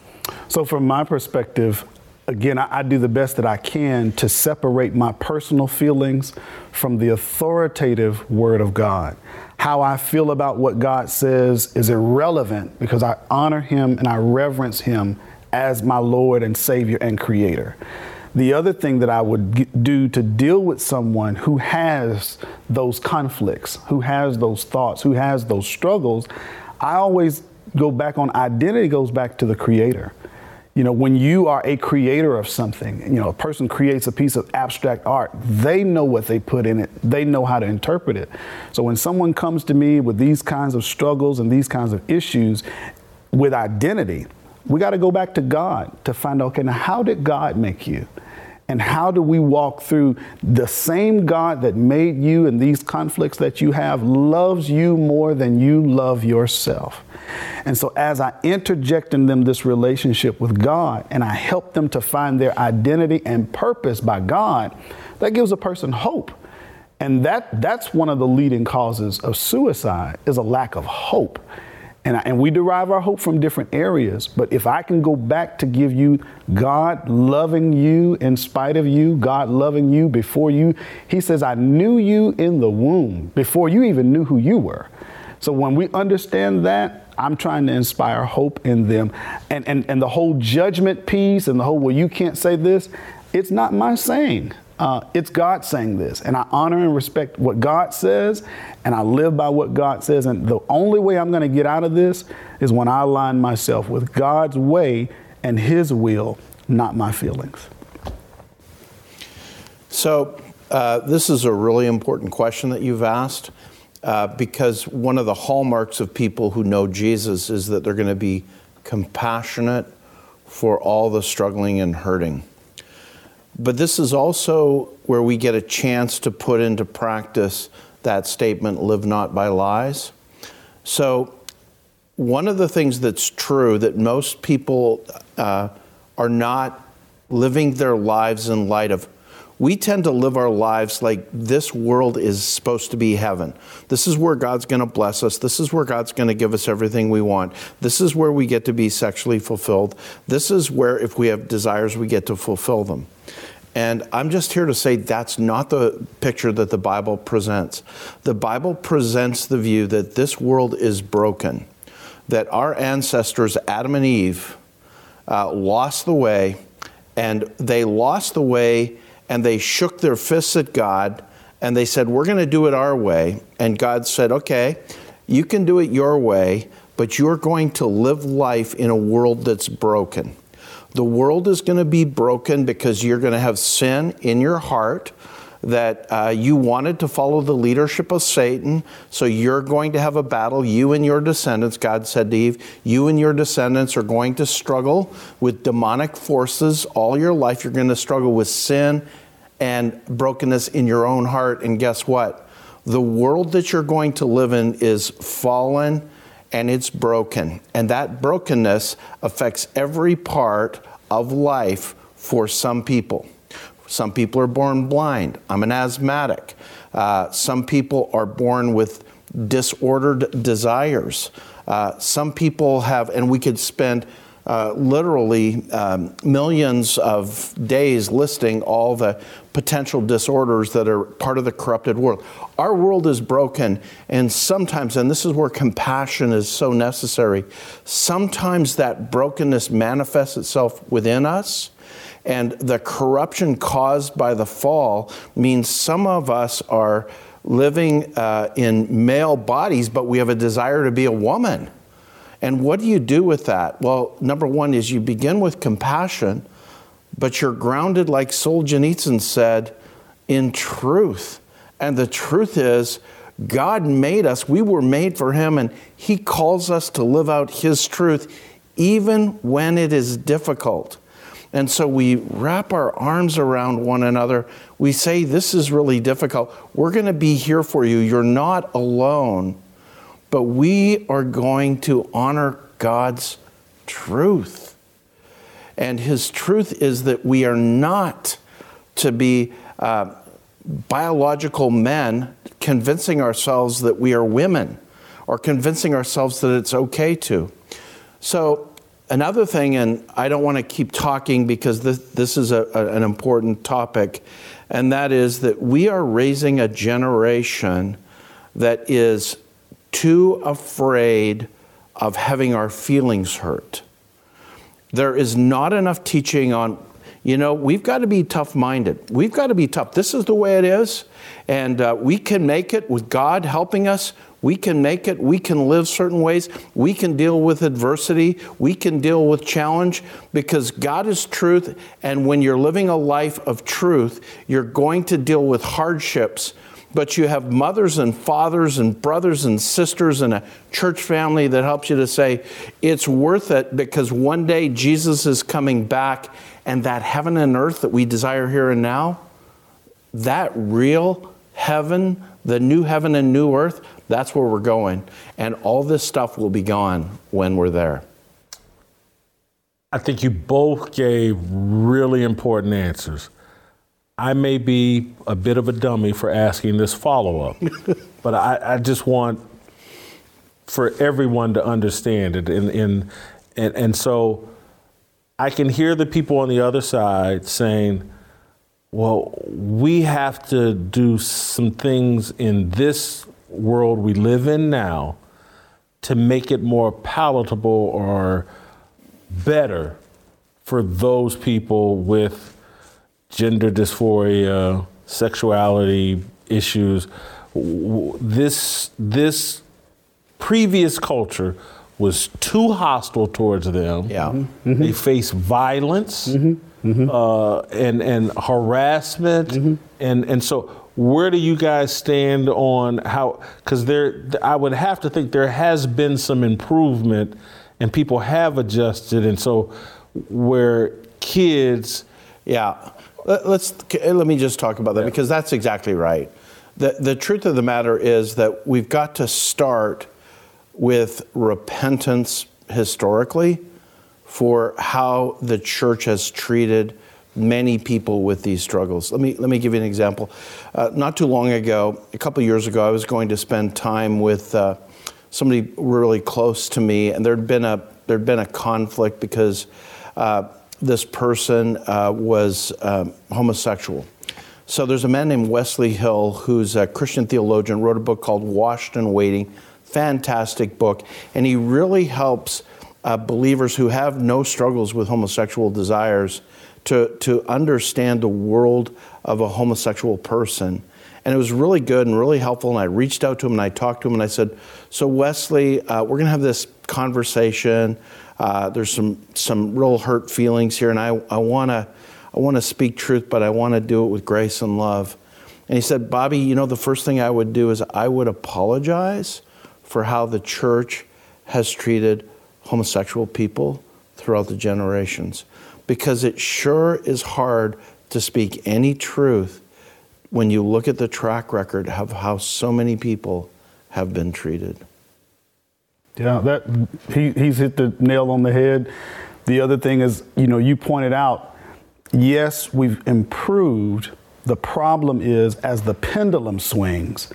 so from my perspective again, I, I, do the best that I can to separate my personal feelings from the authoritative Word of God. How I feel about what God says is irrelevant because I honor Him and I reverence Him as my Lord and Savior and Creator. The other thing that I would do to deal with someone who has those conflicts, who has those thoughts, who has those struggles, I always go back on identity goes back to the Creator. You know, when you are a creator of something, you know, a person creates a piece of abstract art, they know what they put in it, they know how to interpret it. So when someone comes to me with these kinds of struggles and these kinds of issues with identity, we got to go back to God to find out, okay, now how did God make you? And how do we walk through the same God that made you and these conflicts that you have loves you more than you love yourself? And so, as I interject in them this relationship with God and I help them to find their identity and purpose by God, that gives a person hope. And that, that's one of the leading causes of suicide is a lack of hope. And, I, and we derive our hope from different areas. But if I can go back to give you God loving you in spite of you, God loving you before you, He says, I knew you in the womb before you even knew who you were. So when we understand that, I'm trying to inspire hope in them. And, and, and the whole judgment piece and the whole, well, you can't say this, it's not my saying. Uh, it's God saying this, and I honor and respect what God says, and I live by what God says. And the only way I'm going to get out of this is when I align myself with God's way and His will, not my feelings. So, uh, this is a really important question that you've asked uh, because one of the hallmarks of people who know Jesus is that they're going to be compassionate for all the struggling and hurting. But this is also where we get a chance to put into practice that statement, live not by lies. So, one of the things that's true that most people uh, are not living their lives in light of we tend to live our lives like this world is supposed to be heaven. This is where God's going to bless us. This is where God's going to give us everything we want. This is where we get to be sexually fulfilled. This is where, if we have desires, we get to fulfill them. And I'm just here to say that's not the picture that the Bible presents. The Bible presents the view that this world is broken, that our ancestors, Adam and Eve, uh, lost the way, and they lost the way and they shook their fists at God and they said, We're going to do it our way. And God said, Okay, you can do it your way, but you're going to live life in a world that's broken. The world is going to be broken because you're going to have sin in your heart that uh, you wanted to follow the leadership of Satan, so you're going to have a battle. You and your descendants, God said to Eve, you and your descendants are going to struggle with demonic forces all your life. You're going to struggle with sin and brokenness in your own heart. And guess what? The world that you're going to live in is fallen and it's broken. And that brokenness affects every part of life for some people. Some people are born blind. I'm an asthmatic. Uh, some people are born with disordered desires. Uh, some people have, and we could spend uh, literally um, millions of days listing all the potential disorders that are part of the corrupted world. Our world is broken, and sometimes, and this is where compassion is so necessary, sometimes that brokenness manifests itself within us. And the corruption caused by the fall means some of us are living uh, in male bodies, but we have a desire to be a woman. And what do you do with that? Well, number one is you begin with compassion, but you're grounded, like Solzhenitsyn said, in truth. And the truth is, God made us, we were made for Him, and He calls us to live out His truth even when it is difficult. And so we wrap our arms around one another. We say, This is really difficult. We're going to be here for you. You're not alone but we are going to honor God's truth. And His truth is that we are not to be uh, biological men convincing ourselves that we are women or convincing ourselves that it's okay to. So, another thing, and I don't want to keep talking because this, this is a, a, an important topic, and that is that we are raising a generation that is too afraid of having our feelings hurt. There is not enough teaching on, you know, we've got to be tough minded. We've got to be tough. This is the way it is. And uh, we can make it with God helping us. We can make it. We can live certain ways. We can deal with adversity. We can deal with challenge because God is truth. And when you're living a life of truth, you're going to deal with hardships but you have mothers and fathers and brothers and sisters and a church family that helps you to say it's worth it because one day Jesus is coming back and that heaven and earth that we desire here and now, that real heaven, the new heaven and new earth, that's where we're going. And all this stuff will be gone when we're there. I think you both gave really important answers. I may be a bit of a dummy for asking this follow up, but I, I, just want for everyone to understand it. And, and, and, and so I can hear the people on the other side saying, well, we have to do some things in this world we live in now to make it more palatable or better for those people with gender dysphoria, sexuality issues. This, this previous culture was too hostile towards them. Yeah. Mm-hmm. They face violence mm-hmm. Uh, and and harassment, mm-hmm. and and so where do you guys stand on how? Because there, I would have to think there has been some improvement, and people have adjusted, and so where kids, yeah. Let's let me just talk about that yeah. because that's exactly right. The the truth of the matter is that we've got to start with repentance historically for how the church has treated many people with these struggles. Let me let me give you an example. Uh, not too long ago, a couple years ago, I was going to spend time with uh, somebody really close to me, and there'd been a there'd been a conflict because uh, this person uh, was um, homosexual. So there's a man named Wesley Hill who's a Christian theologian, wrote a book called Washed and Waiting fantastic book, and he really helps uh, believers who have no struggles with homosexual desires to, to understand the world of a homosexual person. And it was really good and really helpful. And I reached out to him and I talked to him and I said, So, Wesley, uh, we're going to have this conversation. Uh, there's some, some real hurt feelings here, and I, I want to I wanna speak truth, but I want to do it with grace and love. And he said, Bobby, you know, the first thing I would do is I would apologize for how the church has treated homosexual people throughout the generations. Because it sure is hard to speak any truth when you look at the track record of how so many people have been treated. Yeah, that he, he's hit the nail on the head. The other thing is, you know, you pointed out, yes, we've improved. The problem is as the pendulum swings,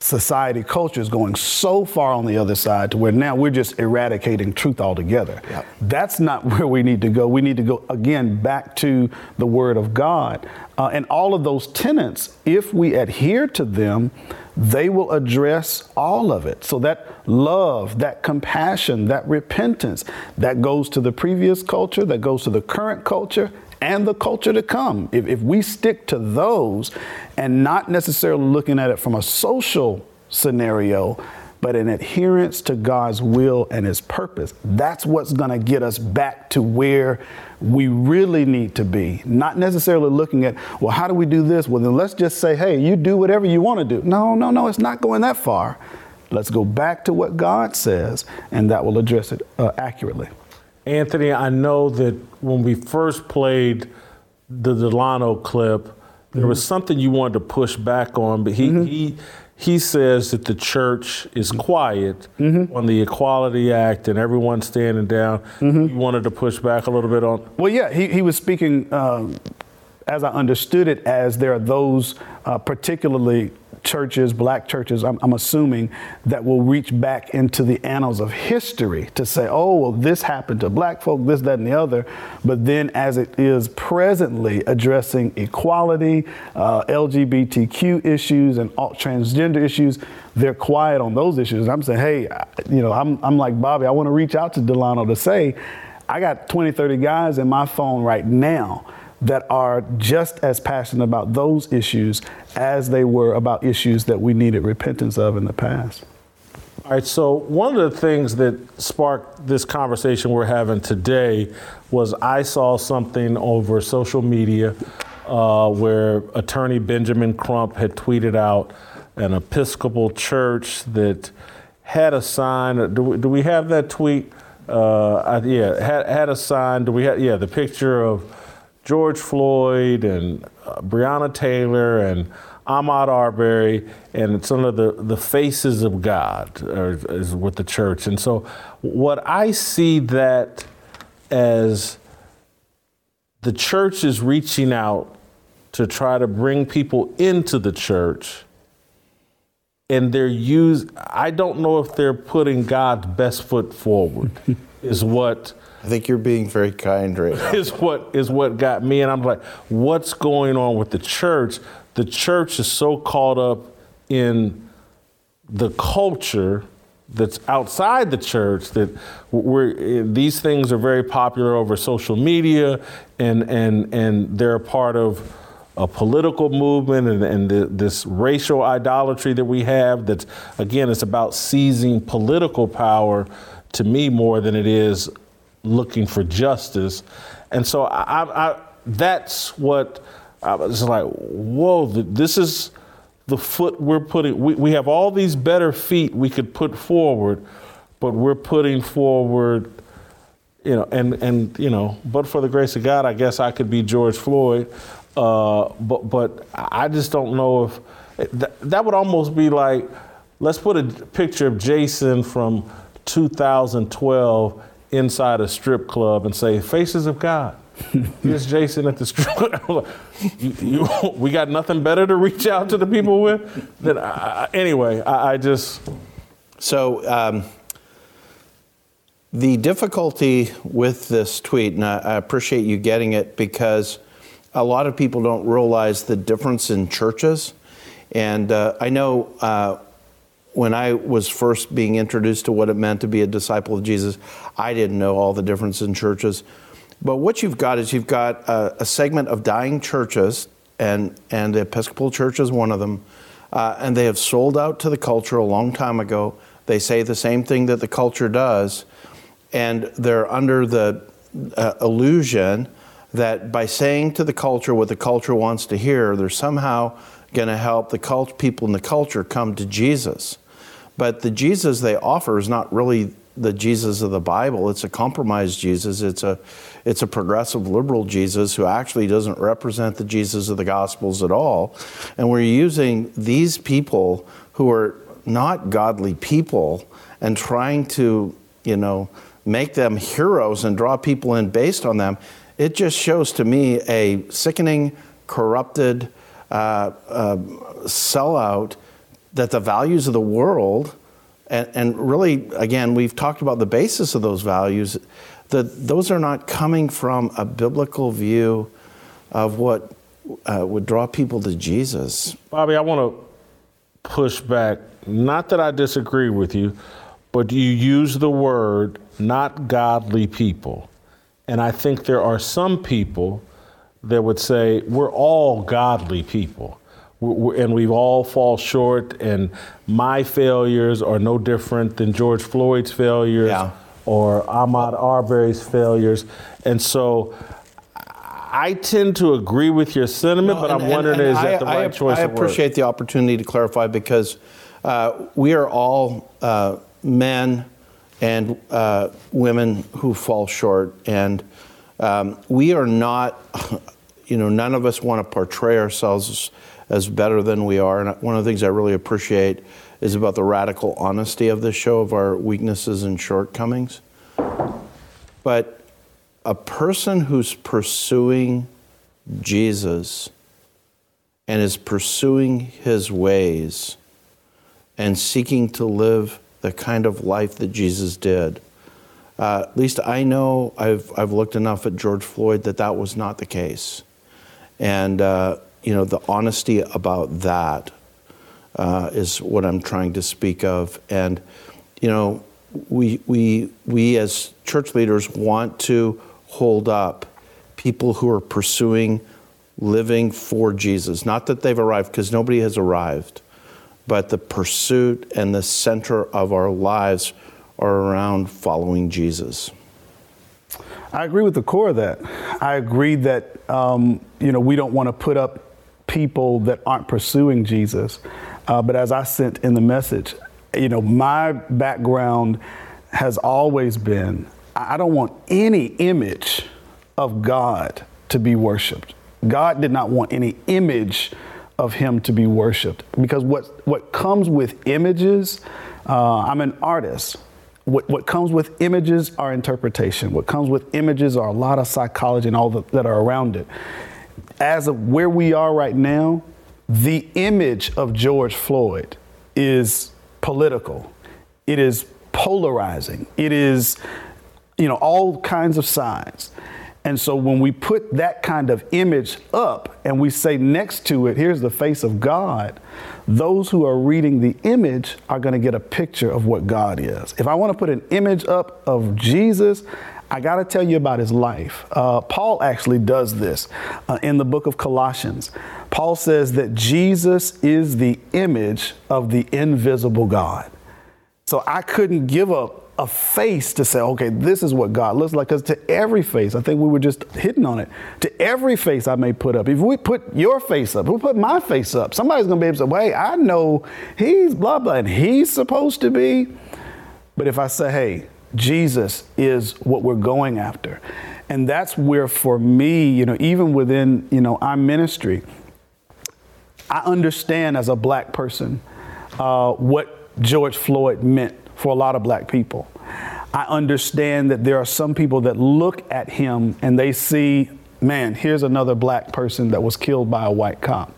society culture is going so far on the other side to where now we're just eradicating truth altogether. Yep. That's not where we need to go. We need to go again back to the Word of God. Uh, and all of those tenets, if we adhere to them, they will address all of it. So that love, that compassion, that repentance, that goes to the previous culture, that goes to the current culture, and the culture to come. If, if we stick to those and not necessarily looking at it from a social scenario, but an adherence to God's will and His purpose. That's what's going to get us back to where we really need to be. Not necessarily looking at, well, how do we do this? Well, then let's just say, hey, you do whatever you want to do. No, no, no, it's not going that far. Let's go back to what God says, and that will address it uh, accurately. Anthony, I know that when we first played the Delano clip, there mm-hmm. was something you wanted to push back on, but he, mm-hmm. he he says that the church is quiet mm-hmm. on the Equality Act and everyone's standing down. Mm-hmm. You wanted to push back a little bit on. Well, yeah, he, he was speaking, um, as I understood it, as there are those uh, particularly churches, black churches, I'm, I'm, assuming, that will reach back into the annals of history to say, oh, well, this happened to black folk, this, that, and the other. But then, as it is presently addressing equality, uh, LGBTQ issues, and all, transgender issues, they're quiet on those issues. I'm saying, hey, you know, I'm, I'm like Bobby, I want to reach out to Delano to say, I got 20, 30 guys in my phone right now that are just as passionate about those issues as they were about issues that we needed repentance of in the past. All right, so one of the things that sparked this conversation we're having today was I saw something over social media uh, where attorney Benjamin Crump had tweeted out an Episcopal church that had a sign. Do we, do we have that tweet? Uh, yeah, had, had a sign. Do we have, yeah, the picture of George Floyd and uh, Breonna Taylor and Ahmaud Arbery and some of the, the faces of God is with the church. And so, what I see that as the church is reaching out to try to bring people into the church and they're used. I don't know if they're putting God's best foot forward. is what I think you're being very kind right now. is what is what got me, and I'm like, what's going on with the church? The church is so caught up in the culture that's outside the church that we're eh, these things are very popular over social media and and and they're a part of a political movement and, and the, this racial idolatry that we have that's again it's about seizing political power to me more than it is looking for justice and so I, I that's what I was like whoa this is the foot we're putting, we, we have all these better feet we could put forward, but we're putting forward, you know, and, and you know, but for the grace of God, I guess I could be George Floyd. Uh, but, but I just don't know if that, that would almost be like, let's put a picture of Jason from 2012 inside a strip club and say, Faces of God. Here's Jason at the strip. you, you, we got nothing better to reach out to the people with. That I, anyway, I, I, just. So um, the difficulty with this tweet, and I, I appreciate you getting it because a lot of people don't realize the difference in churches. And uh, I know uh, when I was first being introduced to what it meant to be a disciple of Jesus, I didn't know all the difference in churches. But what you've got is you've got a, a segment of dying churches, and, and the Episcopal Church is one of them, uh, and they have sold out to the culture a long time ago. They say the same thing that the culture does, and they're under the uh, illusion that by saying to the culture what the culture wants to hear, they're somehow going to help the cult- people in the culture come to Jesus. But the Jesus they offer is not really the Jesus of the Bible. It's a compromised Jesus. It's a it's a progressive liberal Jesus who actually doesn't represent the Jesus of the Gospels at all. And we're using these people who are not godly people and trying to, you know, make them heroes and draw people in based on them. It just shows to me a sickening, corrupted uh, uh, sellout that the values of the world and, and, really, again, we've talked about the basis of those values, that those are not coming from a biblical view of what uh, would draw people to Jesus. Bobby, I want to push back. Not that I disagree with you, but you use the word not godly people. And I think there are some people that would say we're all godly people and we've all fall short. And my failures are no different than George Floyd's failures yeah. or Ahmaud Arbery's failures. And so I tend to agree with your sentiment, no, but I'm and, wondering and, is I, that the right I, choice I appreciate the opportunity to clarify because uh, we are all uh, men and uh, women who fall short. And um, we are not, you know, none of us want to portray ourselves as better than we are. And one of the things I really appreciate is about the radical honesty of this show of our weaknesses and shortcomings. But a person who's pursuing Jesus and is pursuing his ways and seeking to live the kind of life that Jesus did. Uh, at least I know I've, I've looked enough at George Floyd that that was not the case. And uh, you know, the honesty about that uh, is what I'm trying to speak of. And, you know, we, we, we as church leaders want to hold up people who are pursuing living for Jesus. Not that they've arrived, because nobody has arrived, but the pursuit and the center of our lives are around following Jesus. I agree with the core of that. I agree that um, you know we don't want to put up people that aren't pursuing Jesus. Uh, but as I sent in the message, you know, my background has always been I don't want any image of God to be worshiped. God did not want any image of him to be worshiped because what, what comes with images, uh, I'm an artist. What, what comes with images are interpretation. What comes with images are a lot of psychology and all the, that are around it as of where we are right now, the image of George Floyd is political. It is polarizing. It is, you know, all kinds of sides. And so when we put that kind of image up and we say next to it, here's the face of God, those who are reading the image are going to get a picture of what God is. If I want to put an image up of Jesus, I got to tell you about his life. Uh, Paul actually does this uh, in the book of Colossians. Paul says that Jesus is the image of the invisible God. So I couldn't give up a face to say, okay, this is what God looks like. Because to every face, I think we were just hitting on it. To every face I may put up, if we put your face up, if we put my face up, somebody's going to be able to say, hey, I know he's blah, blah, and he's supposed to be. But if I say, hey, Jesus is what we're going after. And that's where, for me, you know, even within, you know, our ministry, I understand as a black person uh, what George Floyd meant for a lot of black people. I understand that there are some people that look at him and they see, man, here's another black person that was killed by a white cop.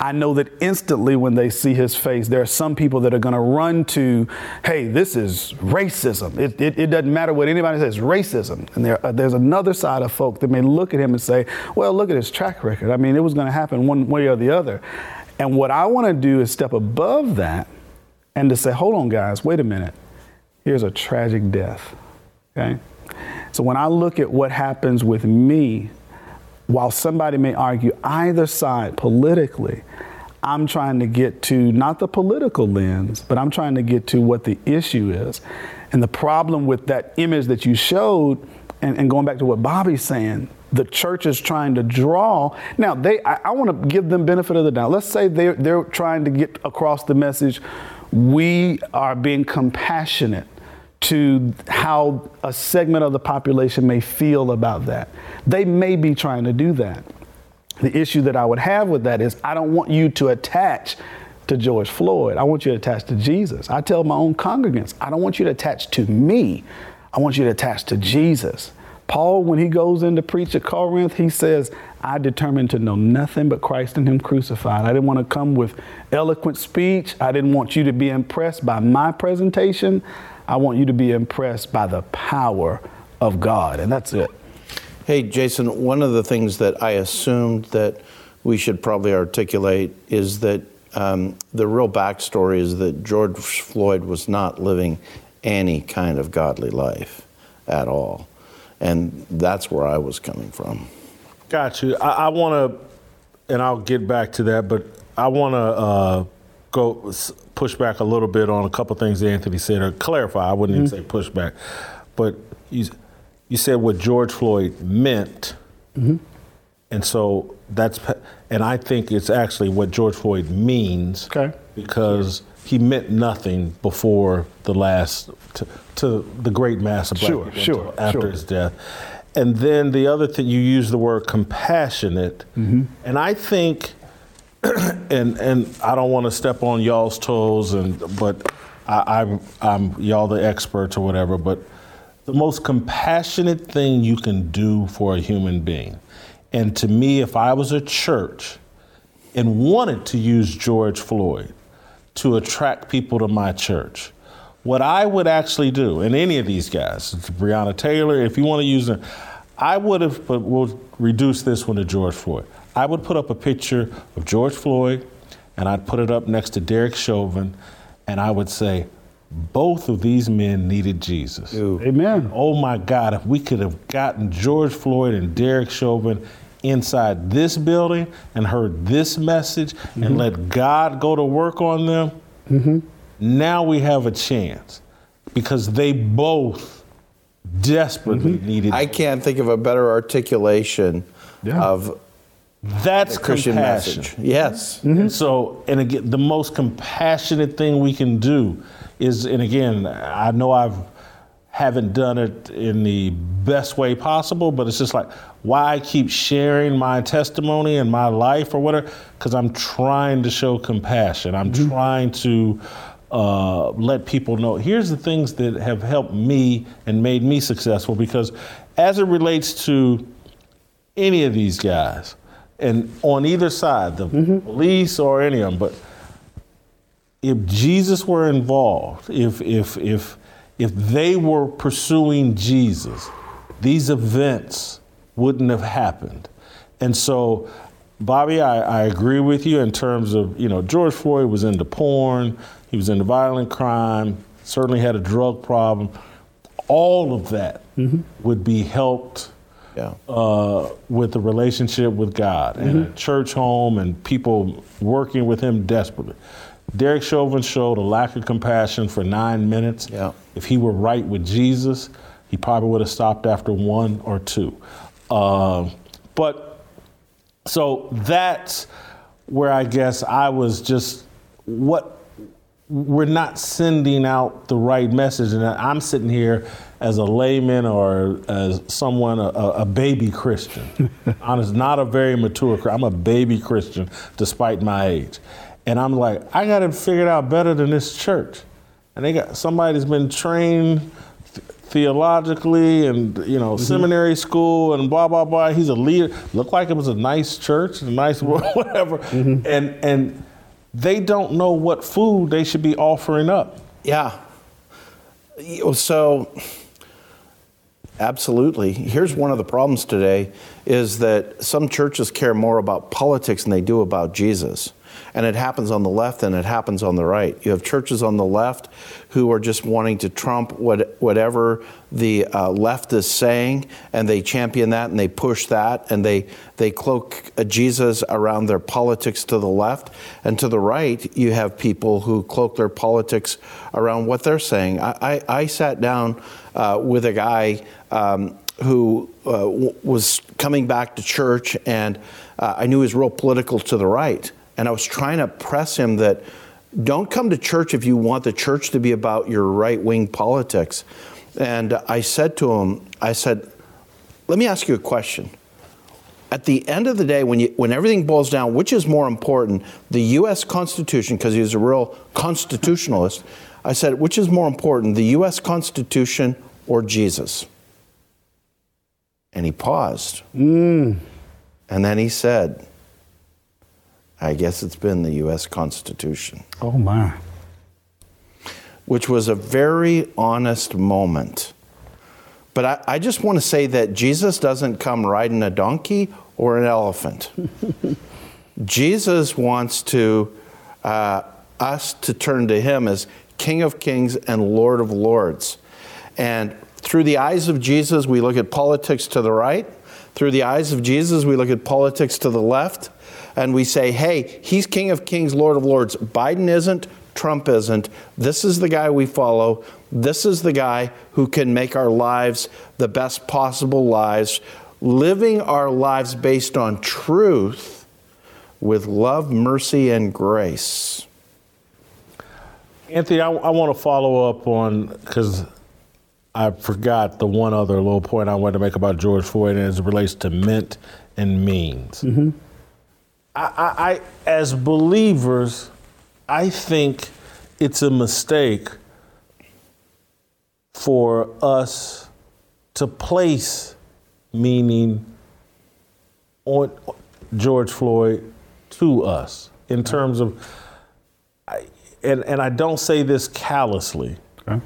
I know that instantly when they see his face, there are some people that are going to run to, hey, this is racism. It, it, it, doesn't matter what anybody says, racism. And there, uh, there's another side of folk that may look at him and say, well, look at his track record. I mean, it was going to happen one way or the other. And what I want to do is step above that and to say, hold on, guys, wait a minute. Here's a tragic death. Okay? So when I look at what happens with me, while somebody may argue either side politically, I'm trying to get to not the political lens, but I'm trying to get to what the issue is. And the problem with that image that you showed, and, and going back to what Bobby's saying, the church is trying to draw. Now, they I, I want to give them benefit of the doubt. Let's say they're, they're trying to get across the message we are being compassionate to how a segment of the population may feel about that. They may be trying to do that. The issue that I would have with that is I don't want you to attach to George Floyd. I want you to attach to Jesus. I tell my own congregants, I don't want you to attach to me. I want you to attach to Jesus. Paul, when he goes in to preach at Corinth, he says, I determined to know nothing but Christ and Him crucified. I didn't want to come with eloquent speech. I didn't want you to be impressed by my presentation. I want you to be impressed by the power of God. And that's it. Hey, Jason, one of the things that I assumed that we should probably articulate is that um, the real backstory is that George Floyd was not living any kind of godly life at all. And that's where I was coming from. Got you. I, I want to, and I'll get back to that, but I want to uh, go push back a little bit on a couple things Anthony said, or clarify. I wouldn't mm-hmm. even say push back, but you, you said what George Floyd meant. Mm-hmm. And so that's, and I think it's actually what George Floyd means. Okay. Because he meant nothing before the last, to, to the great mass of black sure, people sure, after sure. his death. And then the other thing, you use the word compassionate. Mm-hmm. And I think, and and I don't want to step on y'all's toes, and but I, I'm, I'm y'all the experts or whatever, but the most compassionate thing you can do for a human being. And to me, if I was a church and wanted to use George Floyd to attract people to my church, what I would actually do, and any of these guys, Breonna Taylor, if you want to use them, I would have, but we'll reduce this one to George Floyd. I would put up a picture of George Floyd and I'd put it up next to Derek Chauvin and I would say, both of these men needed Jesus. Ooh. Amen. Oh my God, if we could have gotten George Floyd and Derek Chauvin inside this building and heard this message mm-hmm. and let God go to work on them, mm-hmm now we have a chance because they both desperately mm-hmm. needed. I can't think of a better articulation yeah. of that's the Christian compassion. message. Yes. Mm-hmm. And so, and again, the most compassionate thing we can do is, and again, I know I've haven't done it in the best way possible, but it's just like why I keep sharing my testimony and my life or whatever, because I'm trying to show compassion. I'm mm-hmm. trying to uh, let people know here's the things that have helped me and made me successful because as it relates to any of these guys and on either side the mm-hmm. police or any of them but if Jesus were involved, if if if if they were pursuing Jesus, these events wouldn't have happened. And so, Bobby, I, I agree with you in terms of, you know, George Floyd was into porn, he was into violent crime, certainly had a drug problem. All of that mm-hmm. would be helped yeah. uh, with the relationship with God mm-hmm. and a church home and people working with him desperately. Derek Chauvin showed a lack of compassion for nine minutes. Yeah. If he were right with Jesus, he probably would have stopped after one or two. Uh, but so that's where I guess I was just what we're not sending out the right message. And I'm sitting here as a layman or as someone, a, a baby Christian. Honest, not a very mature I'm a baby Christian despite my age. And I'm like, I got it figured out better than this church. And they got somebody's been trained theologically and you know mm-hmm. seminary school and blah blah blah. He's a leader. Looked like it was a nice church, a nice whatever. Mm-hmm. And and they don't know what food they should be offering up. Yeah. So absolutely. Here's one of the problems today is that some churches care more about politics than they do about Jesus. And it happens on the left and it happens on the right. You have churches on the left who are just wanting to trump what, whatever the uh, left is saying, and they champion that and they push that, and they, they cloak Jesus around their politics to the left. And to the right, you have people who cloak their politics around what they're saying. I, I, I sat down uh, with a guy. Um, who uh, w- was coming back to church, and uh, I knew he was real political to the right. And I was trying to press him that don't come to church if you want the church to be about your right wing politics. And I said to him, I said, let me ask you a question. At the end of the day, when, you, when everything boils down, which is more important, the U.S. Constitution, because he was a real constitutionalist, I said, which is more important, the U.S. Constitution or Jesus? And he paused. Mm. And then he said, I guess it's been the U.S. Constitution. Oh, my. Which was a very honest moment. But I, I just want to say that Jesus doesn't come riding a donkey or an elephant. Jesus wants to uh, us to turn to Him as King of Kings and Lord of Lords. And through the eyes of Jesus, we look at politics to the right. Through the eyes of Jesus, we look at politics to the left and we say, hey, he's King of Kings, Lord of Lords. Biden isn't, Trump isn't. This is the guy we follow. This is the guy who can make our lives the best possible lives, living our lives based on truth with love, mercy, and grace. Anthony, I, I want to follow up on because I forgot the one other little point I wanted to make about George Floyd as it relates to mint and means. Mm-hmm. I, I, as believers, I think it's a mistake for us to place meaning on George Floyd to us in terms of, and, and I don't say this callously, okay.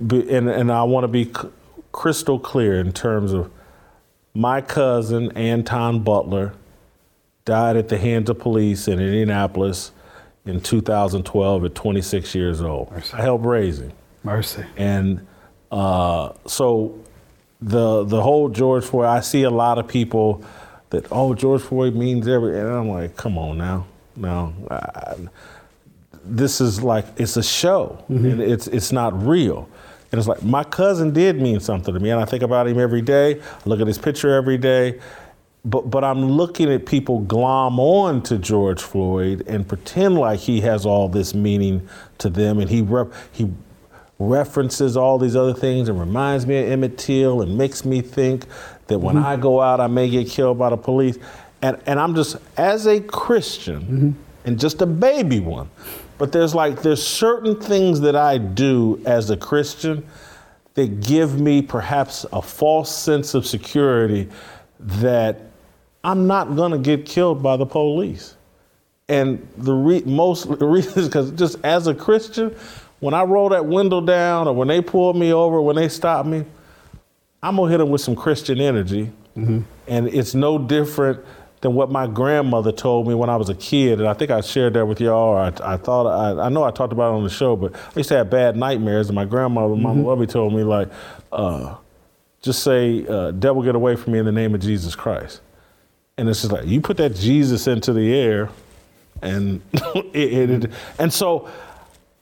and, and I want to be crystal clear in terms of my cousin, Anton Butler, died at the hands of police in Indianapolis in 2012 at 26 years old. Mercy. I helped raise him. Mercy. And uh, so the the whole George Floyd, I see a lot of people that oh George Floyd means everything, and I'm like, come on now, no. I, this is like it's a show, mm-hmm. and it's it's not real. And it's like my cousin did mean something to me, and I think about him every day. I look at his picture every day, but but I'm looking at people glom on to George Floyd and pretend like he has all this meaning to them, and he rep, he references all these other things and reminds me of Emmett Till and makes me think that when mm-hmm. I go out I may get killed by the police, and and I'm just as a Christian mm-hmm. and just a baby one, but there's like there's certain things that I do as a Christian that give me perhaps a false sense of security that I'm not going to get killed by the police. And the re- most the reason is because just as a Christian, when I roll that window down or when they pull me over, when they stop me, I'm gonna hit them with some Christian energy. Mm-hmm. And it's no different than what my grandmother told me when I was a kid. And I think I shared that with y'all. I, I thought, I, I, know I talked about it on the show, but I used to have bad nightmares. And my grandmother, mm-hmm. Mama Lovey, told me, like, uh, just say, uh, devil get away from me in the name of Jesus Christ. And it's just like, you put that Jesus into the air, and it, it, and so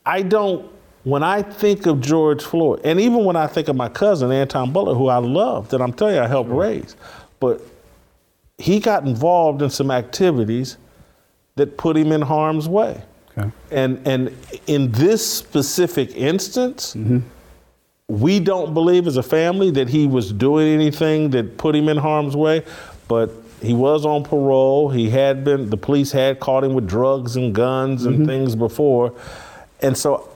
I don't, when I think of George Floyd, and even when I think of my cousin, Anton Butler, who I love, that I'm telling you I helped raise, but he got involved in some activities that put him in harm's way. Okay. And and in this specific instance, mm-hmm. we don't believe as a family that he was doing anything that put him in harm's way, but he was on parole. He had been the police had caught him with drugs and guns and mm-hmm. things before. And so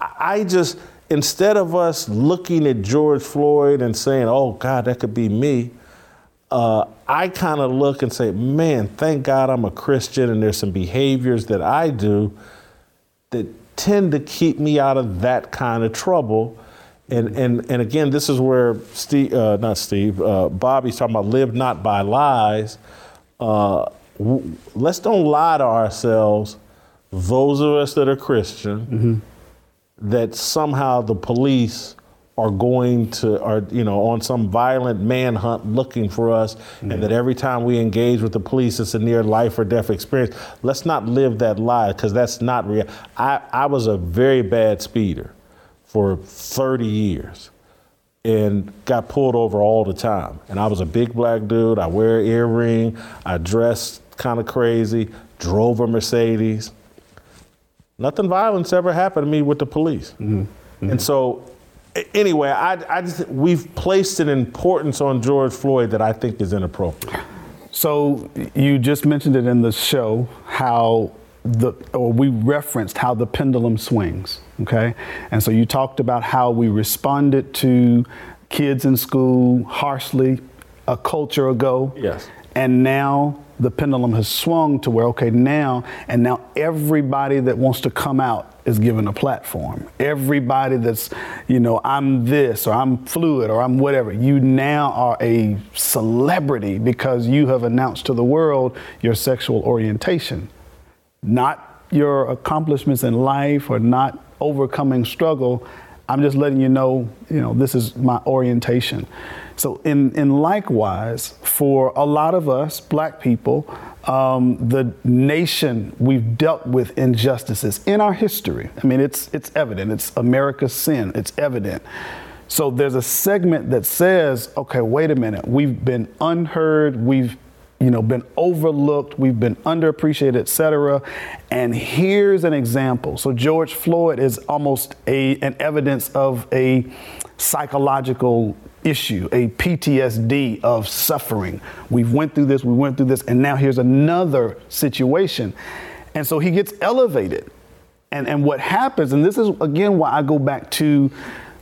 I just instead of us looking at George Floyd and saying, "Oh God, that could be me," uh, I kind of look and say, man, thank God I'm a Christian and there's some behaviors that I do that tend to keep me out of that kind of trouble. And, and, and again, this is where Steve, uh, not Steve, uh, Bobby's talking about live not by lies. Uh, w- let's don't lie to ourselves, those of us that are Christian, mm-hmm. that somehow the police are going to are you know on some violent manhunt looking for us mm-hmm. and that every time we engage with the police it's a near life or death experience let's not live that lie because that's not real I, I was a very bad speeder for 30 years and got pulled over all the time and i was a big black dude i wear an earring i dressed kind of crazy drove a mercedes nothing violence ever happened to me with the police mm-hmm. Mm-hmm. and so anyway, I, I just we've placed an importance on George Floyd that I think is inappropriate. So you just mentioned it in the show how the or we referenced how the pendulum swings, okay? And so you talked about how we responded to kids in school harshly a culture ago. Yes. And now the pendulum has swung to where okay now and now everybody that wants to come out is given a platform everybody that's you know i'm this or i'm fluid or i'm whatever you now are a celebrity because you have announced to the world your sexual orientation not your accomplishments in life or not overcoming struggle i'm just letting you know you know this is my orientation so, in, in likewise, for a lot of us, black people, um, the nation, we've dealt with injustices in our history. I mean, it's, it's evident. It's America's sin. It's evident. So there's a segment that says, okay, wait a minute. We've been unheard. We've you know, been overlooked, we've been underappreciated, et cetera. And here's an example. So George Floyd is almost a, an evidence of a psychological issue, a PTSD of suffering. We've went through this, we went through this, and now here's another situation. And so he gets elevated. And, and what happens, and this is again why I go back to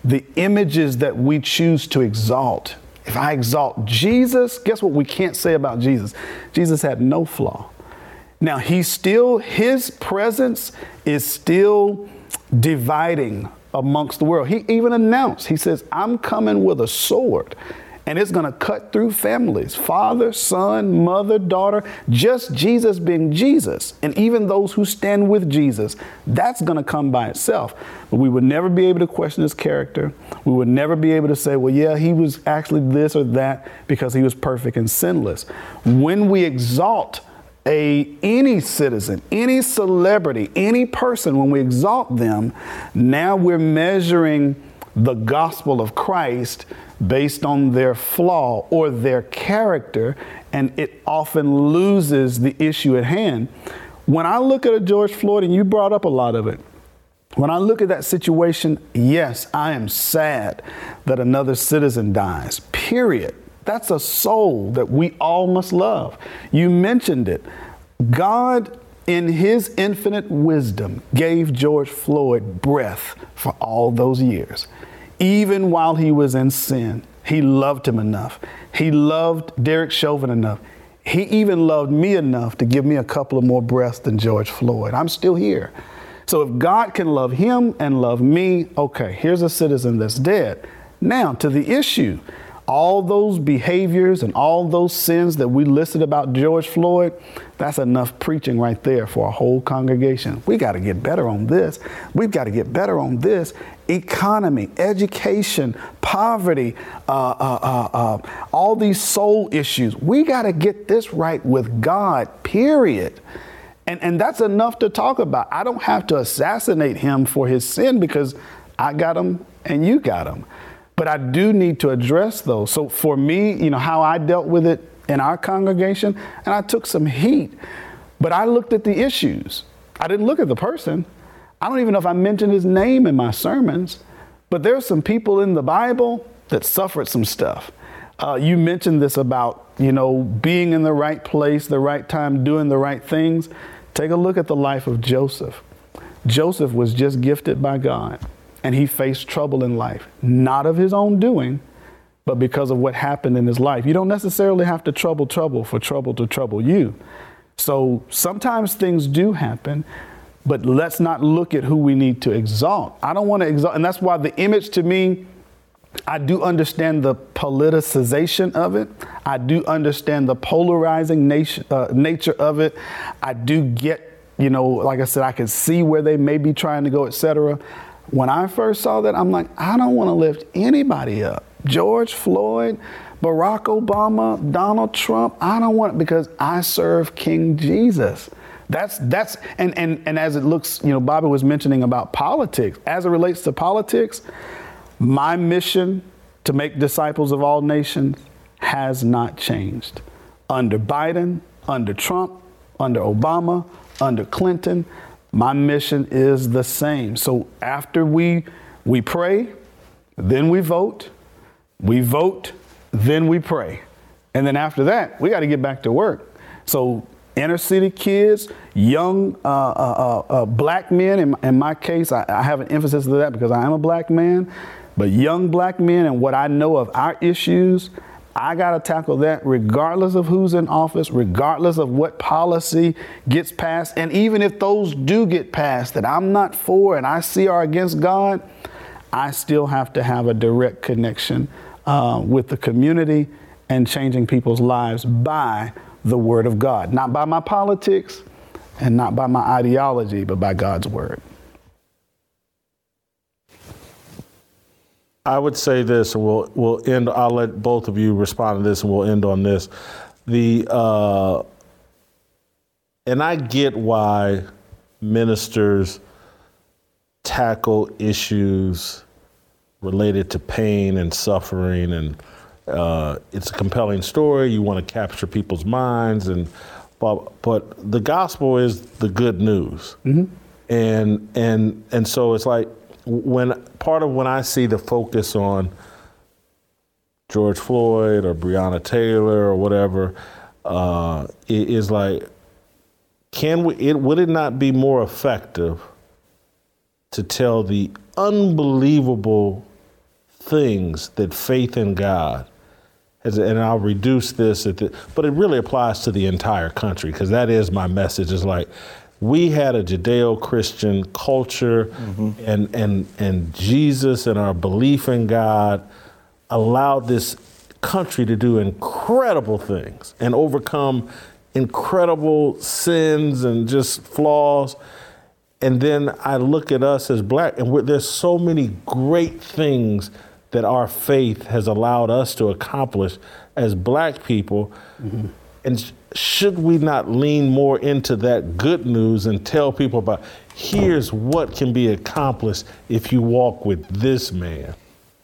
the images that we choose to exalt. If I exalt Jesus, guess what we can't say about Jesus? Jesus had no flaw. Now, he's still, his presence is still dividing amongst the world. He even announced, he says, I'm coming with a sword and it's going to cut through families father, son, mother, daughter, just Jesus being Jesus. And even those who stand with Jesus, that's going to come by itself. But we would never be able to question his character. We would never be able to say, well, yeah, he was actually this or that because he was perfect and sinless. When we exalt, a any citizen, any celebrity, any person, when we exalt them, now we're measuring the gospel of Christ based on their flaw or their character, and it often loses the issue at hand. When I look at a George Floyd, and you brought up a lot of it, when I look at that situation, yes, I am sad that another citizen dies, period. That's a soul that we all must love. You mentioned it. God, in his infinite wisdom, gave George Floyd breath for all those years. Even while he was in sin, he loved him enough. He loved Derek Chauvin enough. He even loved me enough to give me a couple of more breaths than George Floyd. I'm still here. So if God can love him and love me, okay, here's a citizen that's dead. Now to the issue. All those behaviors and all those sins that we listed about George Floyd, that's enough preaching right there for a whole congregation. We got to get better on this. We've got to get better on this. Economy, education, poverty, uh, uh, uh, uh all these soul issues. We got to get this right with God, period. And, and that's enough to talk about. I don't have to assassinate him for his sin because I got him and you got him. But I do need to address those. So for me, you know, how I dealt with it in our congregation, and I took some heat, but I looked at the issues. I didn't look at the person. I don't even know if I mentioned his name in my sermons, but there's some people in the Bible that suffered some stuff. Uh, you mentioned this about, you know, being in the right place, the right time, doing the right things. Take a look at the life of Joseph. Joseph was just gifted by God and he faced trouble in life, not of his own doing, but because of what happened in his life. You don't necessarily have to trouble trouble for trouble to trouble you. So sometimes things do happen, but let's not look at who we need to exalt. I don't want to exalt, and that's why the image to me, I do understand the politicization of it. I do understand the polarizing nation, uh, nature of it. I do get, you know, like I said, I can see where they may be trying to go, etc. When I first saw that, I'm like, I don't want to lift anybody up. George Floyd, Barack Obama, Donald Trump, I don't want it because I serve King Jesus. That's that's and and and as it looks, you know, Bobby was mentioning about politics. As it relates to politics, my mission to make disciples of all nations has not changed. Under Biden, under Trump, under Obama, under Clinton, my mission is the same. So after we we pray, then we vote, we vote, then we pray. And then after that, we got to get back to work. So inner city kids, young uh, uh, uh, uh, black men, in, in, my case, I, I have an emphasis to that because I am a black man, but young black men and what I know of our issues, I got to tackle that regardless of who's in office, regardless of what policy gets passed. And even if those do get passed that I'm not for and I see are against God, I still have to have a direct connection uh, with the community and changing people's lives by the Word of God. Not by my politics and not by my ideology, but by God's Word. I would say this, and we'll we'll end. I'll let both of you respond to this, and we'll end on this. The uh, and I get why ministers tackle issues related to pain and suffering, and uh, it's a compelling story. You want to capture people's minds, and but but the gospel is the good news, mm-hmm. and and and so it's like when part of when I see the focus on George Floyd or Breonna Taylor or whatever, uh, it is like, can we? It would it not be more effective to tell the unbelievable things that faith in God and I'll reduce this, the, but it really applies to the entire country because that is my message. Is like we had a Judeo-Christian culture mm-hmm. and, and, and Jesus and our belief in God allowed this country to do incredible things and overcome incredible sins and just flaws. And then I look at us as black, and there's so many great things that our faith has allowed us to accomplish as black people. Mm-hmm. And should we not lean more into that good news and tell people about here's what can be accomplished if you walk with this man?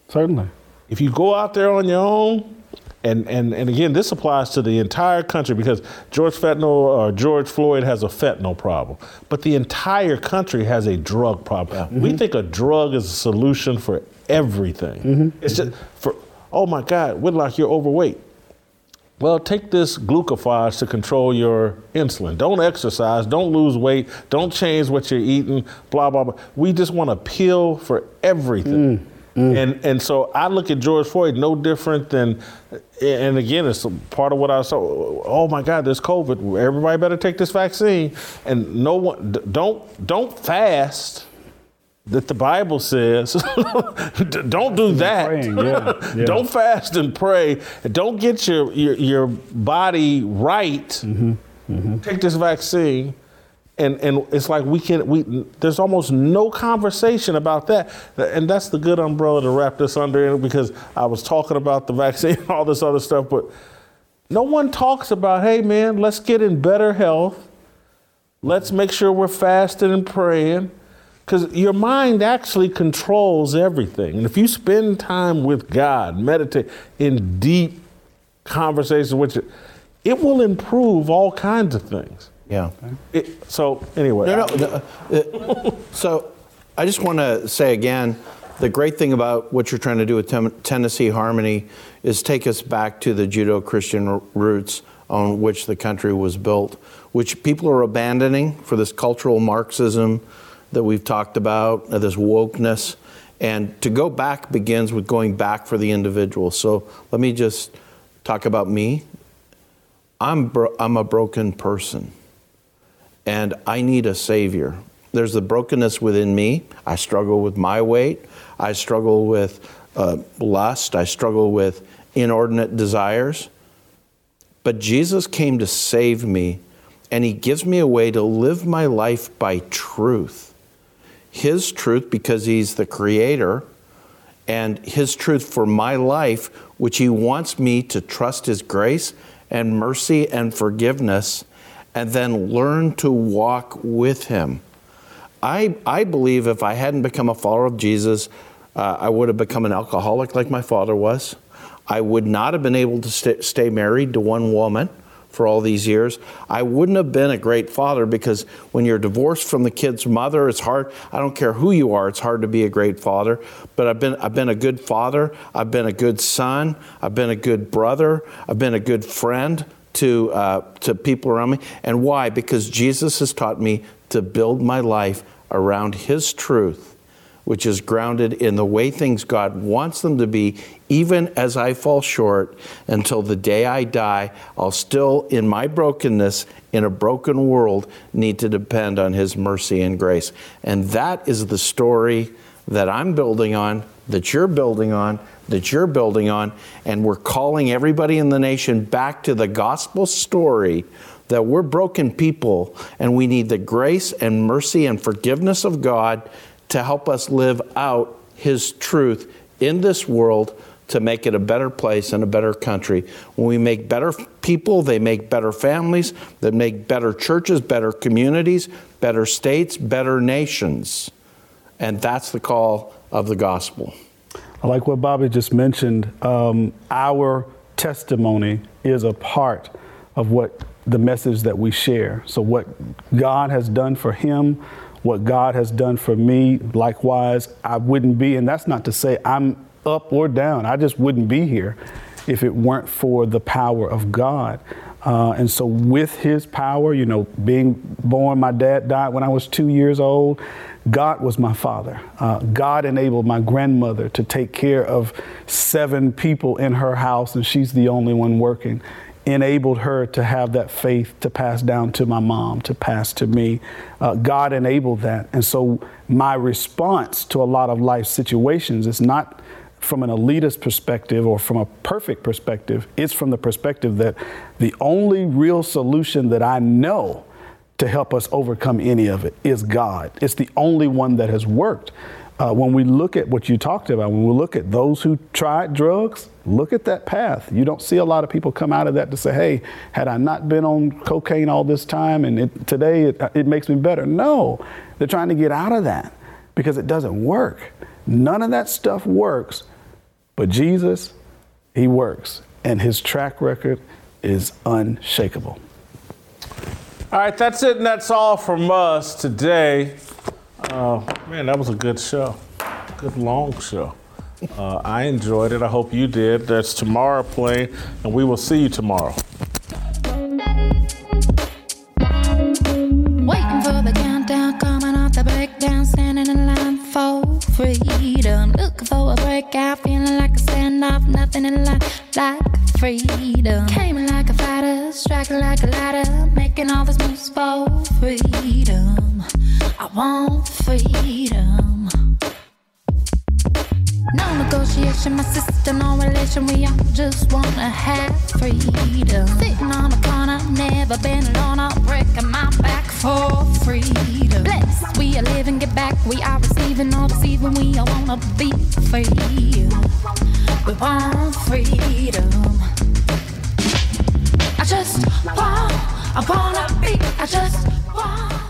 Certainly. If you go out there on your own, and, and, and again, this applies to the entire country because George fentanyl or George Floyd has a fentanyl problem, but the entire country has a drug problem. Mm-hmm. We think a drug is a solution for everything. Mm-hmm. It's just for oh my God, Whitlock, you're overweight. Well, take this glucophage to control your insulin. Don't exercise, don't lose weight, don't change what you're eating, blah, blah, blah. We just want a pill for everything. Mm. Mm. And and so I look at George Floyd no different than, and again, it's part of what I saw. Oh my God, there's COVID. Everybody better take this vaccine. And no one, don't don't fast. That the Bible says, don't do that. Yeah, yeah. don't fast and pray. Don't get your your, your body right. Mm-hmm. Mm-hmm. Take this vaccine and and it's like we can we there's almost no conversation about that and that's the good umbrella to wrap this under because i was talking about the vaccine and all this other stuff but no one talks about hey man let's get in better health let's make sure we're fasting and praying because your mind actually controls everything and if you spend time with god meditate in deep conversations with you it will improve all kinds of things yeah. It, so anyway. No, no. no uh, so I just want to say again, the great thing about what you're trying to do with Tem- Tennessee Harmony is take us back to the Judeo-Christian roots on which the country was built, which people are abandoning for this cultural Marxism that we've talked about, uh, this wokeness. And to go back begins with going back for the individual. So let me just talk about me. I'm, bro- I'm a broken person and I need a Savior. There's the brokenness within me. I struggle with my weight. I struggle with uh, lust. I struggle with inordinate desires. But Jesus came to save me, and He gives me a way to live my life by truth. His truth, because He's the Creator, and His truth for my life, which He wants me to trust His grace and mercy and forgiveness and then learn to walk with Him. I, I believe if I hadn't become a follower of Jesus, uh, I would have become an alcoholic like my father was. I would not have been able to st- stay married to one woman for all these years. I wouldn't have been a great father because when you're divorced from the kid's mother, it's hard. I don't care who you are, it's hard to be a great father. But I've been, I've been a good father, I've been a good son, I've been a good brother, I've been a good friend to, uh, to people around me. And why? Because Jesus has taught me to build my life around His truth, which is grounded in the way things God wants them to be, even as I fall short until the day I die. I'll still, in my brokenness, in a broken world, need to depend on His mercy and grace. And that is the story that I'm building on, that you're building on, that you're building on, and we're calling everybody in the nation back to the gospel story that we're broken people and we need the grace and mercy and forgiveness of God to help us live out His truth in this world to make it a better place and a better country. When we make better people, they make better families, that make better churches, better communities, better states, better nations. And that's the call of the gospel. I like what Bobby just mentioned. Um, our testimony is a part of what the message that we share. So, what God has done for him, what God has done for me, likewise, I wouldn't be, and that's not to say I'm up or down, I just wouldn't be here if it weren't for the power of God. Uh, and so, with his power, you know, being born, my dad died when I was two years old. God was my father. Uh, God enabled my grandmother to take care of seven people in her house, and she's the only one working. Enabled her to have that faith to pass down to my mom, to pass to me. Uh, God enabled that. And so, my response to a lot of life situations is not from an elitist perspective or from a perfect perspective, it's from the perspective that the only real solution that I know to help us overcome any of it is God. It's the only one that has worked. Uh, when we look at what you talked about, when we look at those who tried drugs, look at that path. You don't see a lot of people come out of that to say, hey, had I not been on cocaine all this time and it, today it, it makes me better. No, they're trying to get out of that because it doesn't work. None of that stuff works, but Jesus, He works, and His track record is unshakable. All right, that's it, and that's all from us today. Uh, man, that was a good show. Good long show. Uh, I enjoyed it. I hope you did. That's tomorrow playing, and we will see you tomorrow. Waiting for the countdown, coming off the breakdown, standing in line for freedom, looking for a like freedom. Came like a fighter, striking like a ladder, making all this moves for freedom. I want freedom. No negotiation, my sister, no relation. We all just wanna have freedom. Sitting on a corner, never been alone. I'm breaking my back for freedom. Blessed, we are living, get back. We are receiving, deceiving. We all wanna be free. We want freedom. I just want, I wanna be, I just want.